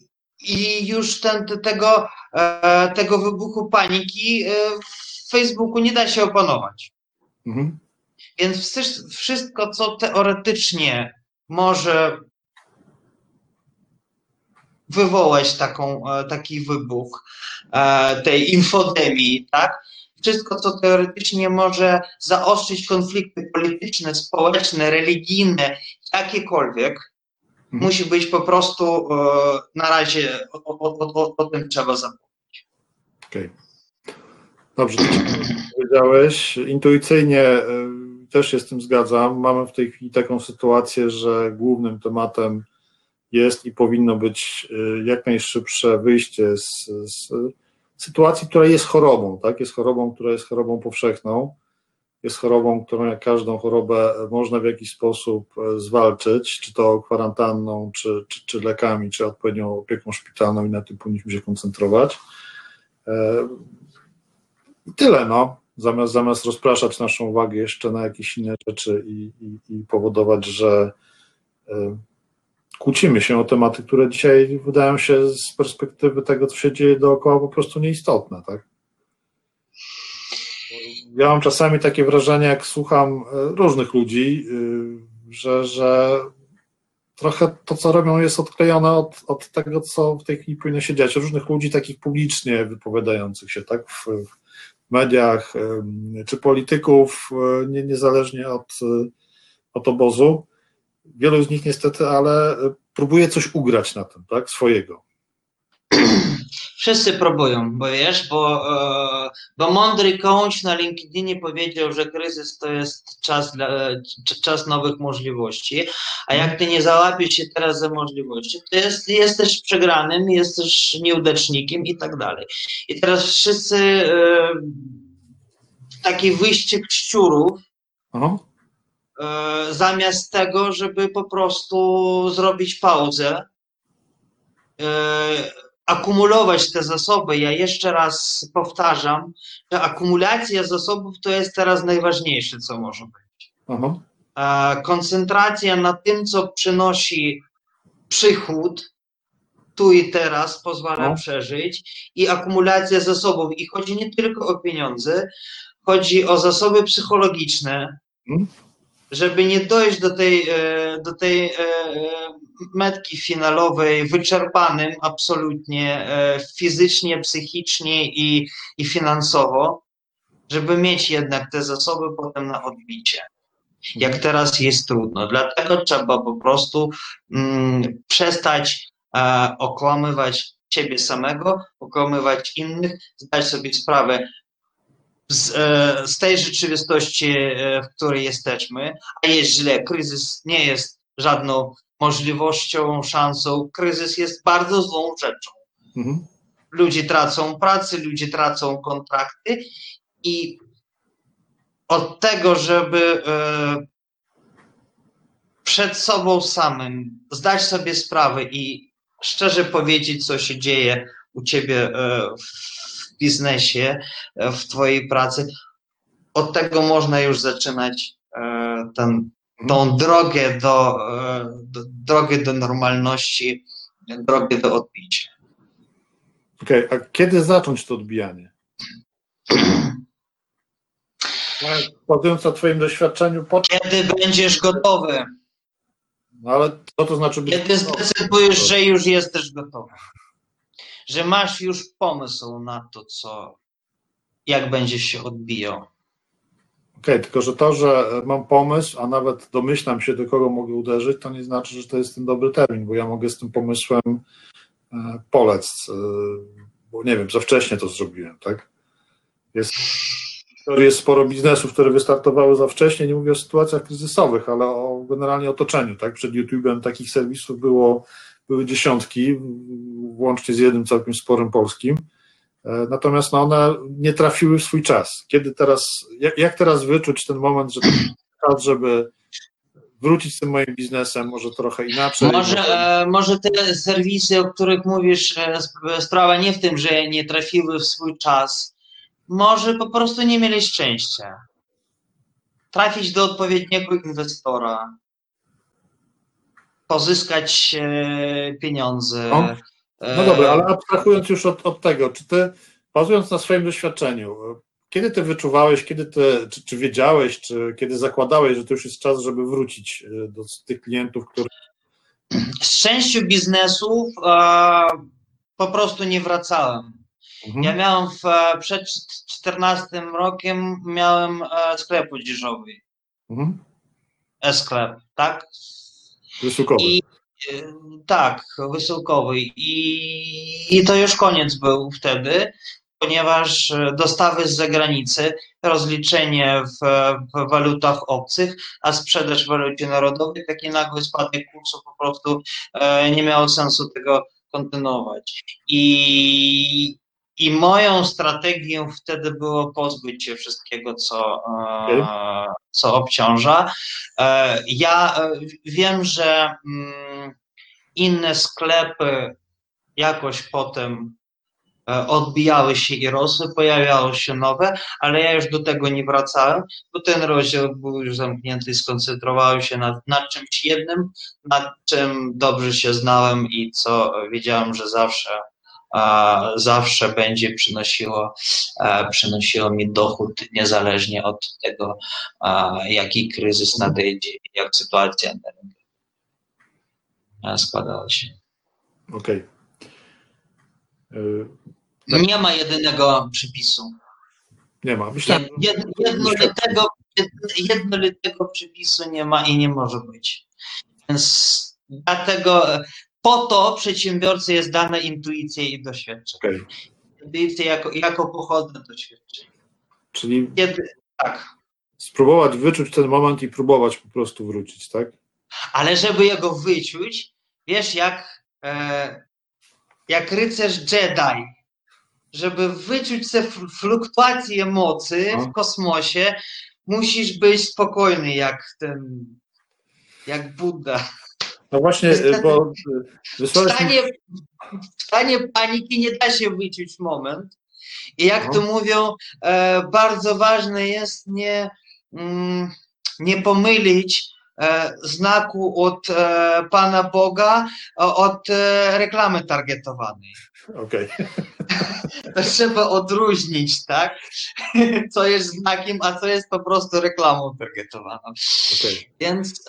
i już ten, tego, e, tego wybuchu paniki e, w Facebooku nie da się opanować. Mhm. Więc wszystko, co teoretycznie może wywołać taką, e, taki wybuch tej infodemii, tak? Wszystko, co teoretycznie może zaostrzyć konflikty polityczne, społeczne, religijne, jakiekolwiek, hmm. musi być po prostu e, na razie o, o, o, o tym trzeba zapomnieć. Okej. Okay. Dobrze, powiedziałeś. Intuicyjnie e, też się z tym zgadzam. Mamy w tej chwili taką sytuację, że głównym tematem jest i powinno być e, jak najszybsze wyjście z, z sytuacji, która jest chorobą, tak? Jest chorobą, która jest chorobą powszechną, jest chorobą, którą jak każdą chorobę można w jakiś sposób e, zwalczyć, czy to kwarantanną, czy, czy, czy lekami, czy odpowiednią opieką szpitalną i na tym powinniśmy się koncentrować. E, I tyle, no. Zamiast, zamiast rozpraszać naszą uwagę jeszcze na jakieś inne rzeczy i, i, i powodować, że e, kłócimy się o tematy, które dzisiaj wydają się z perspektywy tego, co się dzieje dookoła, po prostu nieistotne, tak? Ja mam czasami takie wrażenie, jak słucham e, różnych ludzi, y, że, że trochę to, co robią, jest odklejone od, od tego, co w tej chwili powinno się dziać. Różnych ludzi takich publicznie wypowiadających się, tak, w, w mediach, czy polityków, e, nie, niezależnie od, od obozu wielu z nich niestety, ale e, próbuje coś ugrać na tym, tak, swojego. Wszyscy próbują, bo wiesz, bo, e, bo mądry coach na LinkedInie powiedział, że kryzys to jest czas, dla, czas nowych możliwości, a jak ty nie załapiesz się teraz za możliwości, to jest, jesteś przegranym, jesteś nieudacznikiem i tak dalej. I teraz wszyscy e, taki wyścig szczurów, Aha. E, zamiast tego, żeby po prostu zrobić pauzę, e, akumulować te zasoby. Ja jeszcze raz powtarzam, że akumulacja zasobów to jest teraz najważniejsze, co może być. Aha. E, koncentracja na tym, co przynosi przychód, tu i teraz pozwala no. przeżyć i akumulacja zasobów. I chodzi nie tylko o pieniądze, chodzi o zasoby psychologiczne, hmm żeby nie dojść do tej, e, do tej e, metki finalowej wyczerpanym absolutnie e, fizycznie, psychicznie i, i finansowo, żeby mieć jednak te zasoby potem na odbicie. Jak teraz jest trudno. Dlatego trzeba po prostu mm, przestać e, okłamywać siebie samego, okłamywać innych, zdać sobie sprawę, z, e, z tej rzeczywistości, e, w której jesteśmy, a jest źle. Kryzys nie jest żadną możliwością, szansą. Kryzys jest bardzo złą rzeczą. Mhm. ludzie tracą pracę, ludzie tracą kontrakty i od tego, żeby e, przed sobą samym zdać sobie sprawę i szczerze powiedzieć, co się dzieje u ciebie e, w biznesie, e, w twojej pracy, od tego można już zaczynać ten, tą drogę do, do, drogę do normalności, drogę do odbicia. Okej, okay, a kiedy zacząć to odbijanie? Bazując na Twoim doświadczeniu, po... kiedy będziesz gotowy. No ale co to znaczy być Kiedy zdecydujesz, że już jesteś gotowy. Że masz już pomysł na to, co, jak będziesz się odbijał. Okej, okay, tylko że to, że mam pomysł, a nawet domyślam się, do kogo mogę uderzyć, to nie znaczy, że to jest ten dobry termin, bo ja mogę z tym pomysłem e, polec, e, bo nie wiem, za wcześnie to zrobiłem, tak? Jest jest sporo biznesów, które wystartowały za wcześnie, nie mówię o sytuacjach kryzysowych, ale o generalnie otoczeniu. Tak? Przed YouTube'em takich serwisów było, były dziesiątki, włącznie z jednym całkiem sporym polskim. E, natomiast no, one nie trafiły w swój czas. Kiedy teraz, jak, jak teraz wyczuć ten moment, że to czas, żeby wrócić z tym moim biznesem, może trochę inaczej. Może, e, może te serwisy, o których mówisz, e, sprawa nie w tym, że nie trafiły w swój czas, może po prostu nie mieli szczęścia. Trafić do odpowiedniego inwestora, pozyskać pieniądze. No, no dobra, ale abstrahując już od, od tego, czy ty, bazując na swoim doświadczeniu, kiedy ty wyczuwałeś, kiedy ty, czy, czy wiedziałeś, czy kiedy zakładałeś, że to już jest czas, żeby wrócić e, do tych klientów, których. Z częścią biznesów a, po prostu nie wracałem. Mhm. Ja miałem w, e, przed 14 rokiem miałem e, sklep odzieżowy. Mhm. E-sklep, tak? Wysyłkowy. I, e, tak, wysyłkowy. I, I to już koniec był wtedy, ponieważ dostawy z zagranicy, rozliczenie w, w walutach obcych, a sprzedaż w walucie narodowej, taki nagły spadek kursu po prostu nie miało sensu tego kontynuować. I, i moją strategią wtedy było pozbyć się wszystkiego, co, e, co obciąża. E, ja e, wiem, że mm, inne sklepy jakoś potem odbijały się i rosły, pojawiały się nowe, ale ja już do tego nie wracałem, bo ten rozdział był już zamknięty i skoncentrowałem się nad, nad czymś jednym, nad czym dobrze się znałem i co wiedziałem, że zawsze zawsze będzie przynosiło, przynosiło mi dochód niezależnie od tego, jaki kryzys nadejdzie, jak sytuacja na rynku składała się. Okej. Okay. Nie ma jedynego przepisu. Nie ma. Myślałem, Jed, jednolitego, jednolitego przepisu nie ma i nie może być. Więc dlatego po to przedsiębiorcy jest dana intuicja i doświadczenie. Okay. Intuicja jako, jako pochodne doświadczenie. Czyli Kiedy, tak. spróbować wyczuć ten moment i próbować po prostu wrócić, tak? Ale żeby jego wyczuć, wiesz, jak, e, jak rycerz Jedi, żeby wyczuć te fluktuacje mocy no. w kosmosie, musisz być spokojny jak ten, jak Buddha. No właśnie, bo w stanie, w stanie paniki nie da się wyczuć moment. I jak no. to mówią, e, bardzo ważne jest nie, mm, nie pomylić e, znaku od e, Pana Boga od reklamy targetowanej. Okej. Okay. To trzeba odróżnić, tak? Co jest znakiem, a co jest po prostu reklamą targetowaną. Okay. Więc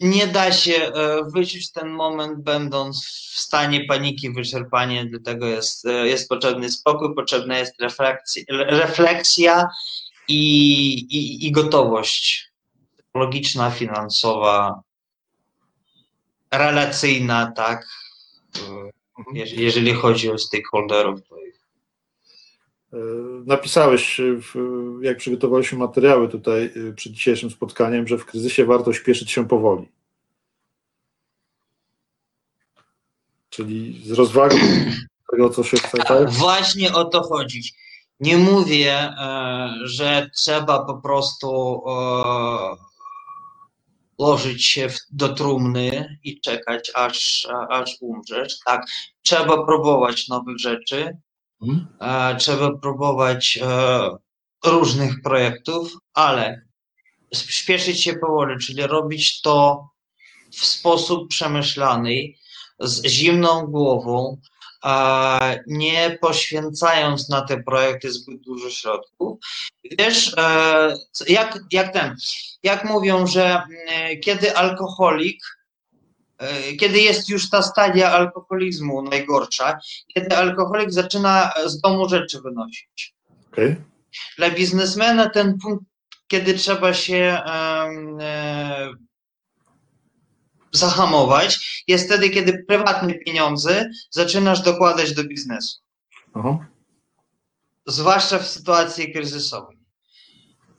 nie da się e, wyczuć ten moment, będąc w stanie paniki, wyczerpania, dlatego jest, e, jest potrzebny spokój, potrzebna jest refleksja, refleksja i, i, i gotowość logiczna, finansowa, relacyjna, tak, e, jeżeli chodzi o stakeholderów. Napisałeś, jak przygotowaliśmy materiały tutaj y, przed dzisiejszym spotkaniem, że w kryzysie warto śpieszyć się powoli. Czyli z rozwagą tego, co się chce, tak? Właśnie o to chodzi. Nie mówię, e, że trzeba po prostu e, łożyć się do trumny i czekać, aż, aż umrzesz. Tak, trzeba próbować nowych rzeczy, e, trzeba próbować e, różnych projektów, ale śpieszyć się powoli, czyli robić to w sposób przemyślany, z zimną głową, nie poświęcając na te projekty zbyt dużo środków. Wiesz, e, jak, jak ten, jak mówią, że mm, kiedy alkoholik, e, kiedy jest już ta stadia alkoholizmu najgorsza, kiedy alkoholik zaczyna z domu rzeczy wynosić. Okej. Dla biznesmena ten punkt, kiedy trzeba się e, zahamować, jest wtedy, kiedy prywatne pieniądze zaczynasz dokładać do biznesu. Aha. Zwłaszcza w sytuacji kryzysowej.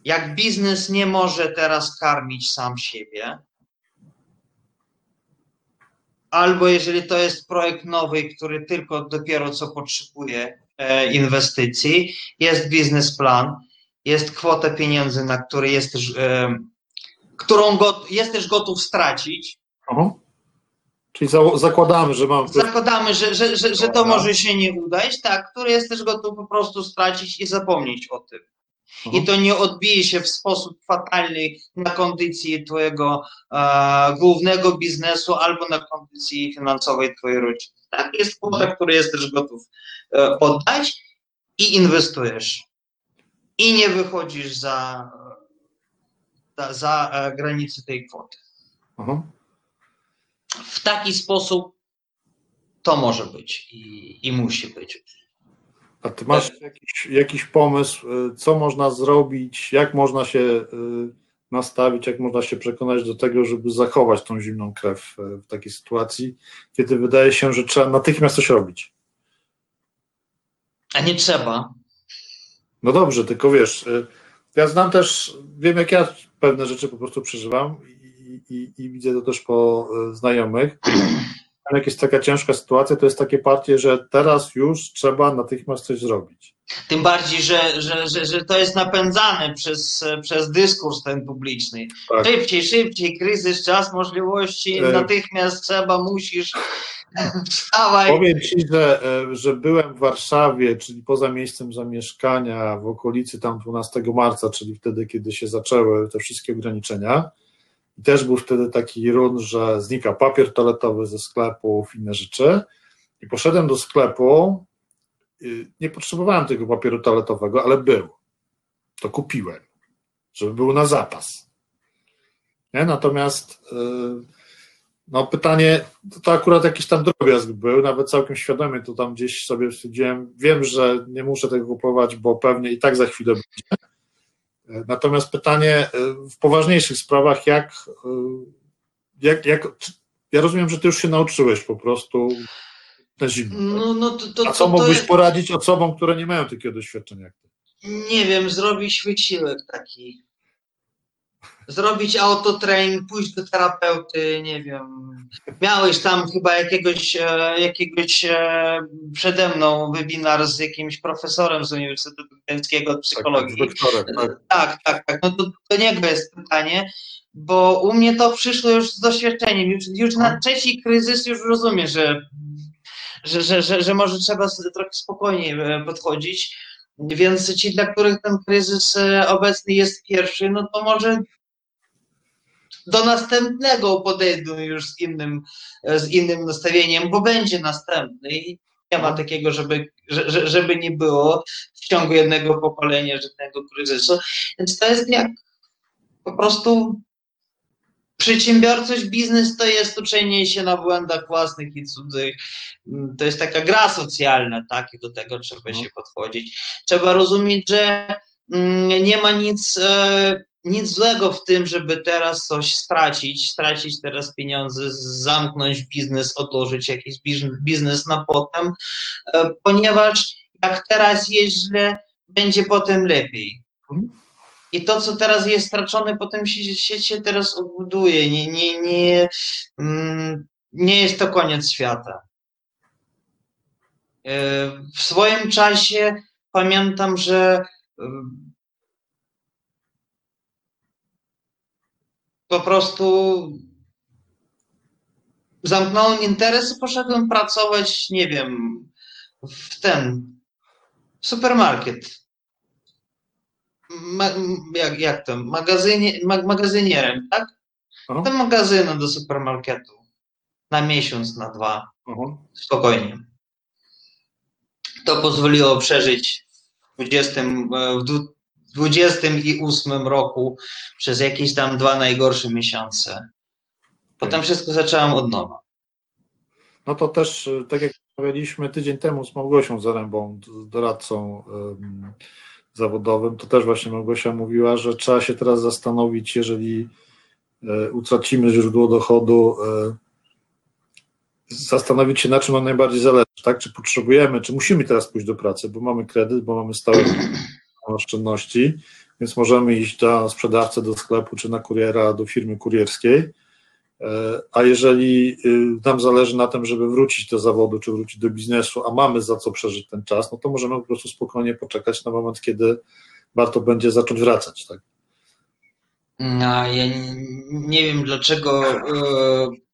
Jak biznes nie może teraz karmić sam siebie, albo jeżeli to jest projekt nowy, który tylko dopiero co potrzebuje e, inwestycji, jest biznesplan, jest kwota pieniędzy, na który jesteś, e, którą go, jesteś gotów stracić, Aha. Czyli za, zakładamy, że mam. zakładamy, że, że, że, że to może się nie udać, tak, który jesteś gotów po prostu stracić i zapomnieć o tym. Aha. I to nie odbije się w sposób fatalny na kondycji Twojego e, głównego biznesu albo na kondycji finansowej Twojej rodziny. Tak, jest kwota, którą jesteś gotów e, oddać i inwestujesz. I nie wychodzisz za, za, za e, granice tej kwoty. Aha. W taki sposób to może być i, i musi być. A ty masz jakiś, jakiś pomysł, y, co można zrobić, jak można się y, nastawić, jak można się przekonać do tego, żeby zachować tą zimną krew y, w takiej sytuacji, kiedy wydaje się, że trzeba natychmiast coś robić? A nie trzeba. No dobrze, tylko wiesz, ja znam też, wiem jak ja pewne rzeczy po prostu przeżywam i, i, widzę to też po y, znajomych. Jak jest taka ciężka sytuacja, to jest takie partie, że teraz już trzeba natychmiast coś zrobić. Tym bardziej, że, że, że, że to jest napędzane przez, przez dyskurs ten publiczny. Tak. Szybciej, szybciej, kryzys, czas możliwości, E. natychmiast trzeba, musisz, wstawaj. Powiem Ci, że, e, że byłem w Warszawie, czyli poza miejscem zamieszkania, w okolicy tam 12 marca, czyli wtedy, kiedy się zaczęły te wszystkie ograniczenia. I też był wtedy taki run, że znika papier toaletowy ze sklepów, inne rzeczy. I poszedłem do sklepu. y, Nie potrzebowałem tego papieru toaletowego, ale był. To kupiłem, żeby był na zapas. Nie? Natomiast y, no pytanie, to, akurat jakiś tam drobiazg był, nawet całkiem świadomie to tam gdzieś sobie stwierdziłem, wiem, że nie muszę tego kupować, bo pewnie i tak za chwilę będzie. Natomiast pytanie e, w poważniejszych sprawach, jak, e, jak, jak ja rozumiem, że ty już się nauczyłeś po prostu na zimno. tak? No, no to, to, A co to, mógłbyś jest, poradzić osobom, które nie mają takiego doświadczenia jak ty? nie wiem, zrobić wysiłek taki. Zrobić autotrain, pójść do terapeuty, nie wiem. Miałeś tam chyba jakiegoś, e, jakiegoś e, przede mną webinar z jakimś profesorem z Uniwersytetu Gdańskiego od Tak, tak, psychologii. doktorem, tak. Tak, tak, tak. No to do niego jest pytanie, bo u mnie to przyszło już z doświadczeniem. Już, już na trzeci kryzys już rozumiem, że, że, że, że, że może trzeba sobie trochę spokojniej e, podchodzić. Więc ci, dla których ten kryzys e, obecny jest pierwszy, no to może do następnego podejdą już z innym, e, z innym nastawieniem, bo będzie następny i nie ma takiego, żeby, że- że, żeby nie było w ciągu jednego pokolenia żadnego kryzysu. Więc to jest jak po prostu przedsiębiorczość, biznes to jest uczenie się na błędach własnych i cudzych. Mm, To jest taka gra socjalna, tak? I do tego trzeba No. się podchodzić. Trzeba rozumieć, że mm, nie ma nic, e, nic złego w tym, żeby teraz coś stracić, stracić teraz pieniądze, zamknąć biznes, odłożyć jakiś biz- biznes na potem, e, ponieważ jak teraz jest źle, będzie potem lepiej. I to, co teraz jest stracone, potem się, się, się teraz odbuduje. Nie, nie, nie, mm, nie jest to koniec świata. W swoim czasie pamiętam, że po prostu zamknąłem interes i poszedłem pracować, nie wiem, w ten supermarket. Ma, jak, jak to? Magazynie, mag, magazynierem, tak? Aha. Do magazynu, do supermarketu. Na miesiąc, na dwa. Aha. Spokojnie. To pozwoliło przeżyć w 20, w 28 roku przez jakieś tam dwa najgorsze miesiące. Potem wszystko zacząłem od nowa. No to też, tak jak rozmawialiśmy tydzień temu z Małgosią Zarębą, doradcą zawodowym, to też właśnie Małgosia mówiła, że trzeba się teraz zastanowić, jeżeli e, utracimy źródło dochodu, e, zastanowić się, na czym nam najbardziej zależy, tak? Czy potrzebujemy, czy musimy teraz pójść do pracy, bo mamy kredyt, bo mamy stałe oszczędności, więc możemy iść do sprzedawcy, do sklepu, czy na kuriera, do firmy kurierskiej. E, a jeżeli y, nam zależy na tym, żeby wrócić do zawodu, czy wrócić do biznesu, a mamy za co przeżyć ten czas, no to możemy po prostu spokojnie poczekać na moment, kiedy warto będzie zacząć wracać. Tak? No, ja nie wiem, dlaczego y,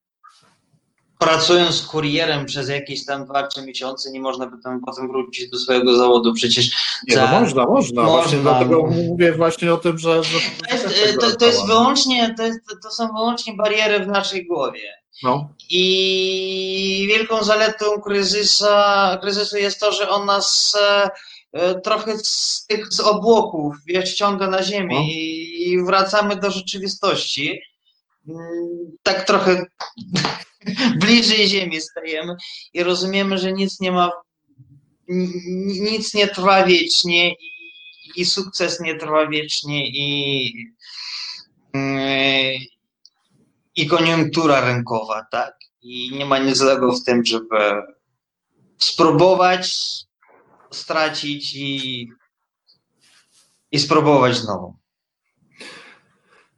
pracując z kurierem przez jakieś tam dwa, trzy miesiące, nie można by tam potem wrócić do swojego zawodu. Przecież. Nie, no można, można. można. Właśnie dlatego mówię właśnie o tym, że. że to, jest, to, to, jest wyłącznie, to, jest, to są wyłącznie bariery w naszej głowie. No. I wielką zaletą kryzysa, kryzysu jest to, że on nas e, e trochę z tych z obłoków wiesz, ściąga na ziemię no. i, i wracamy do rzeczywistości. Mm, tak trochę bliżej Ziemi stajemy i rozumiemy, że nic nie ma, nic nie trwa wiecznie i, i sukces nie trwa wiecznie i, i koniunktura rynkowa, tak? I nie ma nic złego w tym, żeby spróbować stracić i, i spróbować znowu.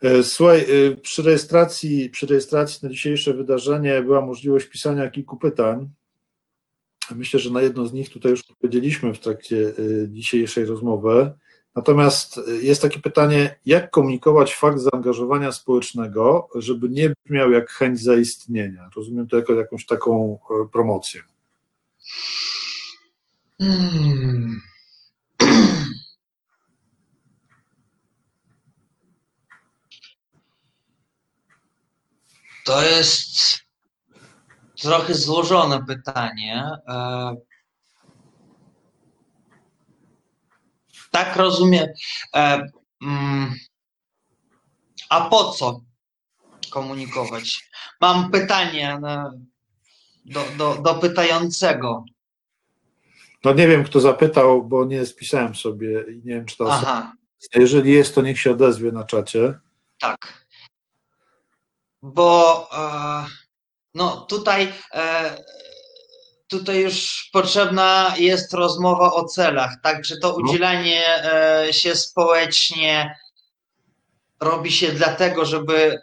E, słuchaj, e, przy rejestracji, przy rejestracji na dzisiejsze wydarzenie była możliwość pisania kilku pytań. Myślę, że na jedno z nich tutaj już odpowiedzieliśmy w trakcie e, dzisiejszej rozmowy. Natomiast jest takie pytanie, jak komunikować fakt zaangażowania społecznego, żeby nie brzmiał jak chęć zaistnienia? Rozumiem to jako jakąś taką promocję. Hmm. To jest trochę złożone pytanie. E, tak rozumiem. E, mm, a po co komunikować? Mam pytanie do, do, do pytającego. No nie wiem, kto zapytał, bo nie spisałem sobie i nie wiem, czy to osoba. Jeżeli jest, to niech się odezwie na czacie. Tak bo e, no tutaj, e, tutaj już potrzebna jest rozmowa o celach, tak? Czy to no. udzielanie e, się społecznie robi się dlatego, żeby,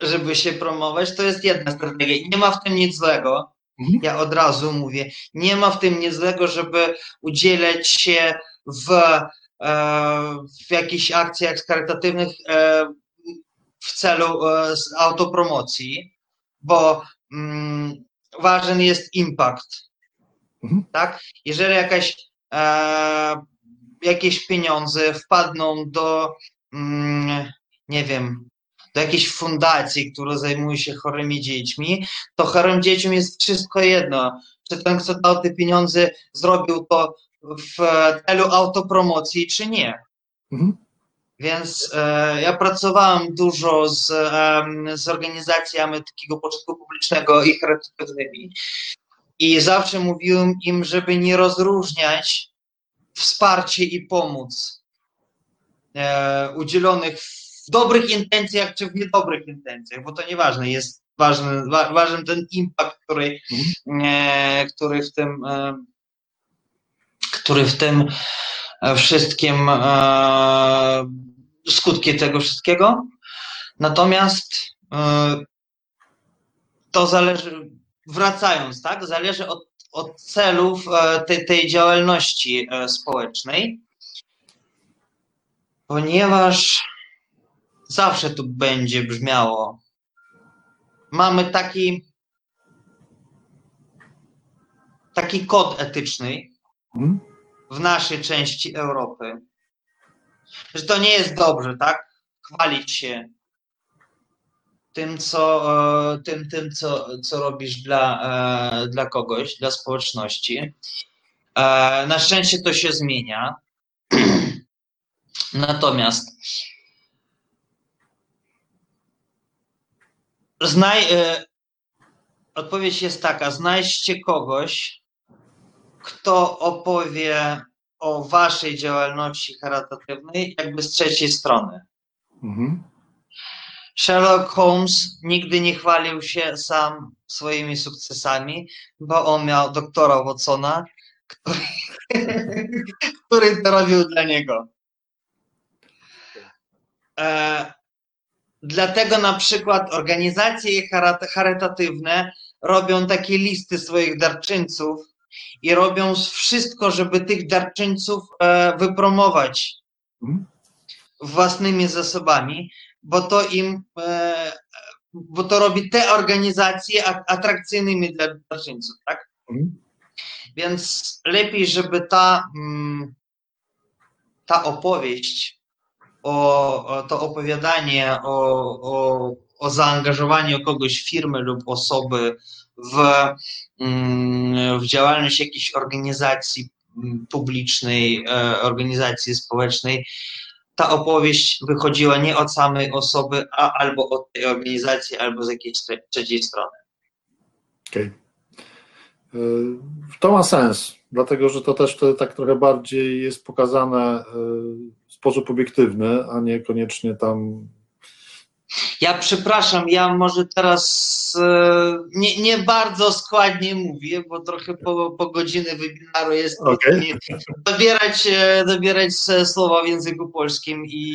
żeby się promować, to jest jedna strategia. Nie ma w tym nic złego. Mhm. Ja od razu mówię, nie ma w tym nic złego, żeby udzielać się w, w jakichś akcjach charytatywnych w celu e, autopromocji, bo mm, ważny jest impact. Mhm. Tak? Jeżeli jakaś, e, jakieś pieniądze wpadną do, mm, nie wiem, do jakiejś fundacji, która zajmuje się chorymi dziećmi, to chorym dzieciom jest wszystko jedno. Czy ten, kto dał te pieniądze, zrobił to w celu autopromocji, czy nie. Mhm. Więc e, ja pracowałem dużo z, e, z organizacjami takiego pożytku publicznego i charytatywnymi i zawsze mówiłem im, żeby nie rozróżniać wsparcie i pomoc e, udzielonych w dobrych intencjach czy w niedobrych intencjach, bo to nieważne, jest ważny, wa, ważny ten impact, który, mhm. e, który w tym e, który w tym wszystkim e, skutki tego wszystkiego. Natomiast e, to zależy, wracając, tak, zależy od od celów e, tej, tej działalności e, społecznej, ponieważ zawsze tu będzie brzmiało. Mamy taki taki kod etyczny Mhm. W naszej części Europy, że to nie jest dobrze, tak? Chwalić się tym, co, e, tym, tym co, co robisz dla, e, dla kogoś, dla społeczności. E, Na szczęście to się zmienia. Natomiast znaj, odpowiedź jest taka: znajdźcie kogoś, kto opowie o waszej działalności charytatywnej, jakby z trzeciej strony. Mhm. Sherlock Holmes nigdy nie chwalił się sam swoimi sukcesami, bo on miał doktora Watsona, który, który to robił dla niego. E, dlatego na przykład organizacje charyta- charytatywne robią takie listy swoich darczyńców i robią wszystko, żeby tych darczyńców e, wypromować Mhm. własnymi zasobami, bo to im, e, bo to robi te organizacje atrakcyjnymi dla darczyńców, tak? Mhm. Więc lepiej, żeby ta, mm, ta opowieść, o, to opowiadanie o, o, o zaangażowaniu kogoś firmy lub osoby w, w działalność jakiejś organizacji mm, publicznej, e, organizacji społecznej, ta opowieść wychodziła nie od samej osoby, a albo od tej organizacji, albo z jakiejś trzeciej strony. Okej. Y, To ma sens, dlatego że to też wtedy tak trochę bardziej jest pokazane y, w sposób obiektywny, a nie koniecznie tam. Ja przepraszam, ja może teraz e, nie, nie bardzo składnie mówię, bo trochę po, po godziny webinaru jest Okej. trudniej dobierać, e, dobierać słowa w języku polskim i,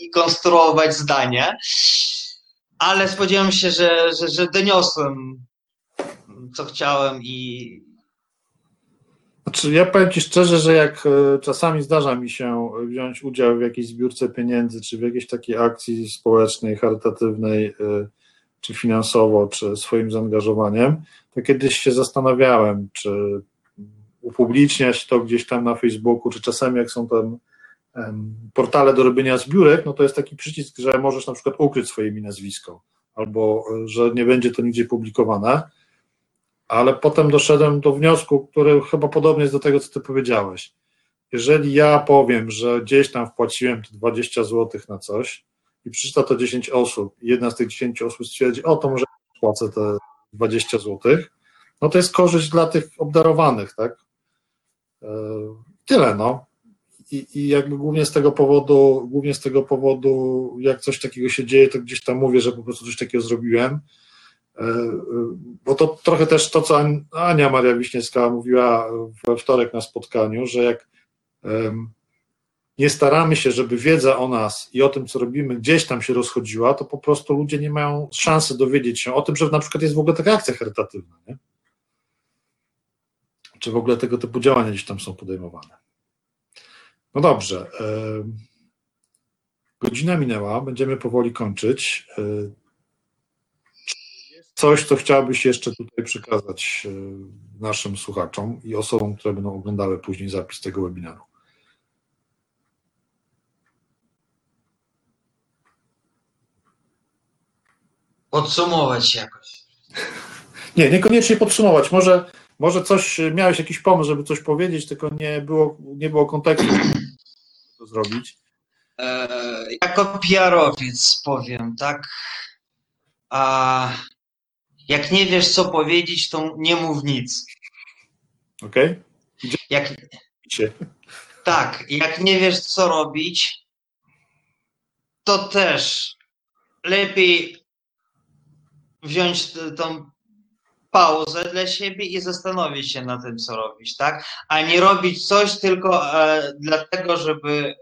i konstruować zdania, ale spodziewam się, że, że, że doniosłem co chciałem i Znaczy, ja powiem Ci szczerze, że jak e, czasami zdarza mi się wziąć udział w jakiejś zbiórce pieniędzy, czy w jakiejś takiej akcji społecznej, charytatywnej, e, czy finansowo, czy swoim zaangażowaniem, to kiedyś się zastanawiałem, czy upubliczniać to gdzieś tam na Facebooku, czy czasami jak są tam portale do robienia zbiórek, no to jest taki przycisk, że możesz na przykład ukryć swoje nazwisko, albo e, że nie będzie to nigdzie publikowane ale potem doszedłem do wniosku, który chyba podobny jest do tego, co ty powiedziałeś. Jeżeli ja powiem, że gdzieś tam wpłaciłem te 20 zł na coś i przeczyta to 10 osób i jedna z tych 10 osób stwierdzi, o to może płacę te 20 zł, no to jest korzyść dla tych obdarowanych, tak? Yy, Tyle, no. I, I jakby głównie z tego powodu, głównie z tego powodu, jak coś takiego się dzieje, to gdzieś tam mówię, że po prostu coś takiego zrobiłem. E, e, Bo to trochę też to, co An- Ania Maria Wiśniewska mówiła we wtorek na spotkaniu, że jak nie staramy się, żeby wiedza o nas i o tym, co robimy, gdzieś tam się rozchodziła, to po prostu ludzie nie mają szansy dowiedzieć się o tym, że na przykład jest w ogóle taka akcja charytatywna, nie? Czy w ogóle tego typu działania gdzieś tam są podejmowane. No dobrze. Godzina minęła, będziemy powoli kończyć. Coś, co chciałbyś jeszcze tutaj przekazać e, naszym słuchaczom i osobom, które będą oglądały później zapis tego webinaru? podsumować jakoś. Nie, niekoniecznie podsumować. Może, może coś, e, miałeś jakiś pomysł, żeby coś powiedzieć, tylko nie było, nie było kontekstu, żeby to zrobić. E, jako PR-owiec powiem, tak? A jak nie wiesz, co powiedzieć, to nie mów nic. Ok? Jak, Idźcie. tak, jak nie wiesz, co robić, to też lepiej wziąć tą pauzę dla siebie i zastanowić się nad tym, co robić, tak? A nie robić coś tylko e, dlatego, żeby,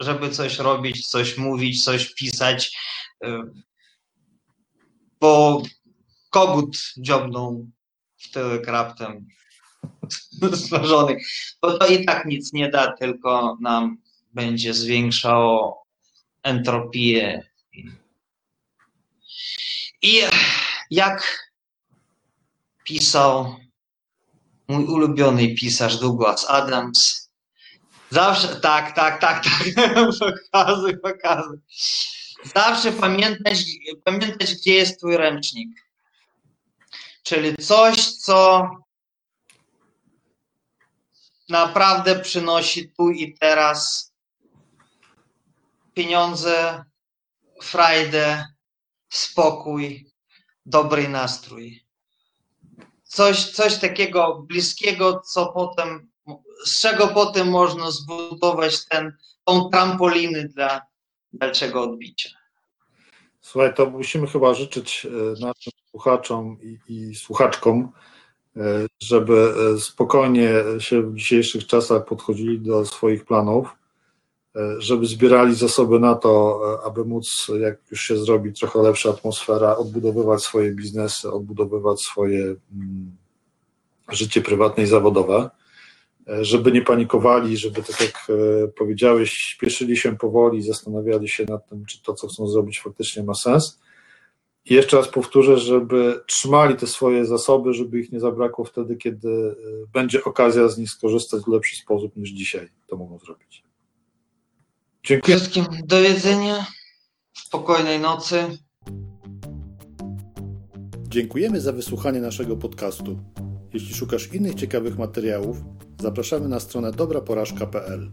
żeby coś robić, coś mówić, coś pisać, e, bo kogut dziobnął w tyłek raptem stworzonych, bo to i tak nic nie da, tylko nam będzie zwiększało entropię. I jak pisał mój ulubiony pisarz Douglas Adams, zawsze, tak, tak, tak, tak, pokazuj, pokazuj. Zawsze pamiętać, pamiętać, gdzie jest twój ręcznik. Czyli coś, co naprawdę przynosi tu i teraz pieniądze, frajdę, spokój, dobry nastrój. Coś, coś takiego bliskiego, co potem, z czego potem można zbudować ten, tą trampoliny dla dalszego odbicia. Słuchaj, to musimy chyba życzyć e, naszym słuchaczom i, i słuchaczkom, e, żeby e, spokojnie się w dzisiejszych czasach podchodzili do swoich planów, żeby zbierali zasoby na to, aby móc, jak już się zrobi trochę lepsza atmosfera, odbudowywać swoje biznesy, odbudowywać swoje mm, życie prywatne i zawodowe żeby nie panikowali, żeby tak jak e, powiedziałeś, śpieszyli się powoli, zastanawiali się nad tym, czy to, co chcą zrobić, faktycznie ma sens. I jeszcze raz powtórzę, żeby trzymali te swoje zasoby, żeby ich nie zabrakło wtedy, kiedy e, będzie okazja z nich skorzystać w lepszy sposób niż dzisiaj to mogą zrobić. Dziękuję. Wszystkim do jedzenia, spokojnej nocy. Dziękujemy za wysłuchanie naszego podcastu. Jeśli szukasz innych ciekawych materiałów, zapraszamy na stronę dobraporażka.pl.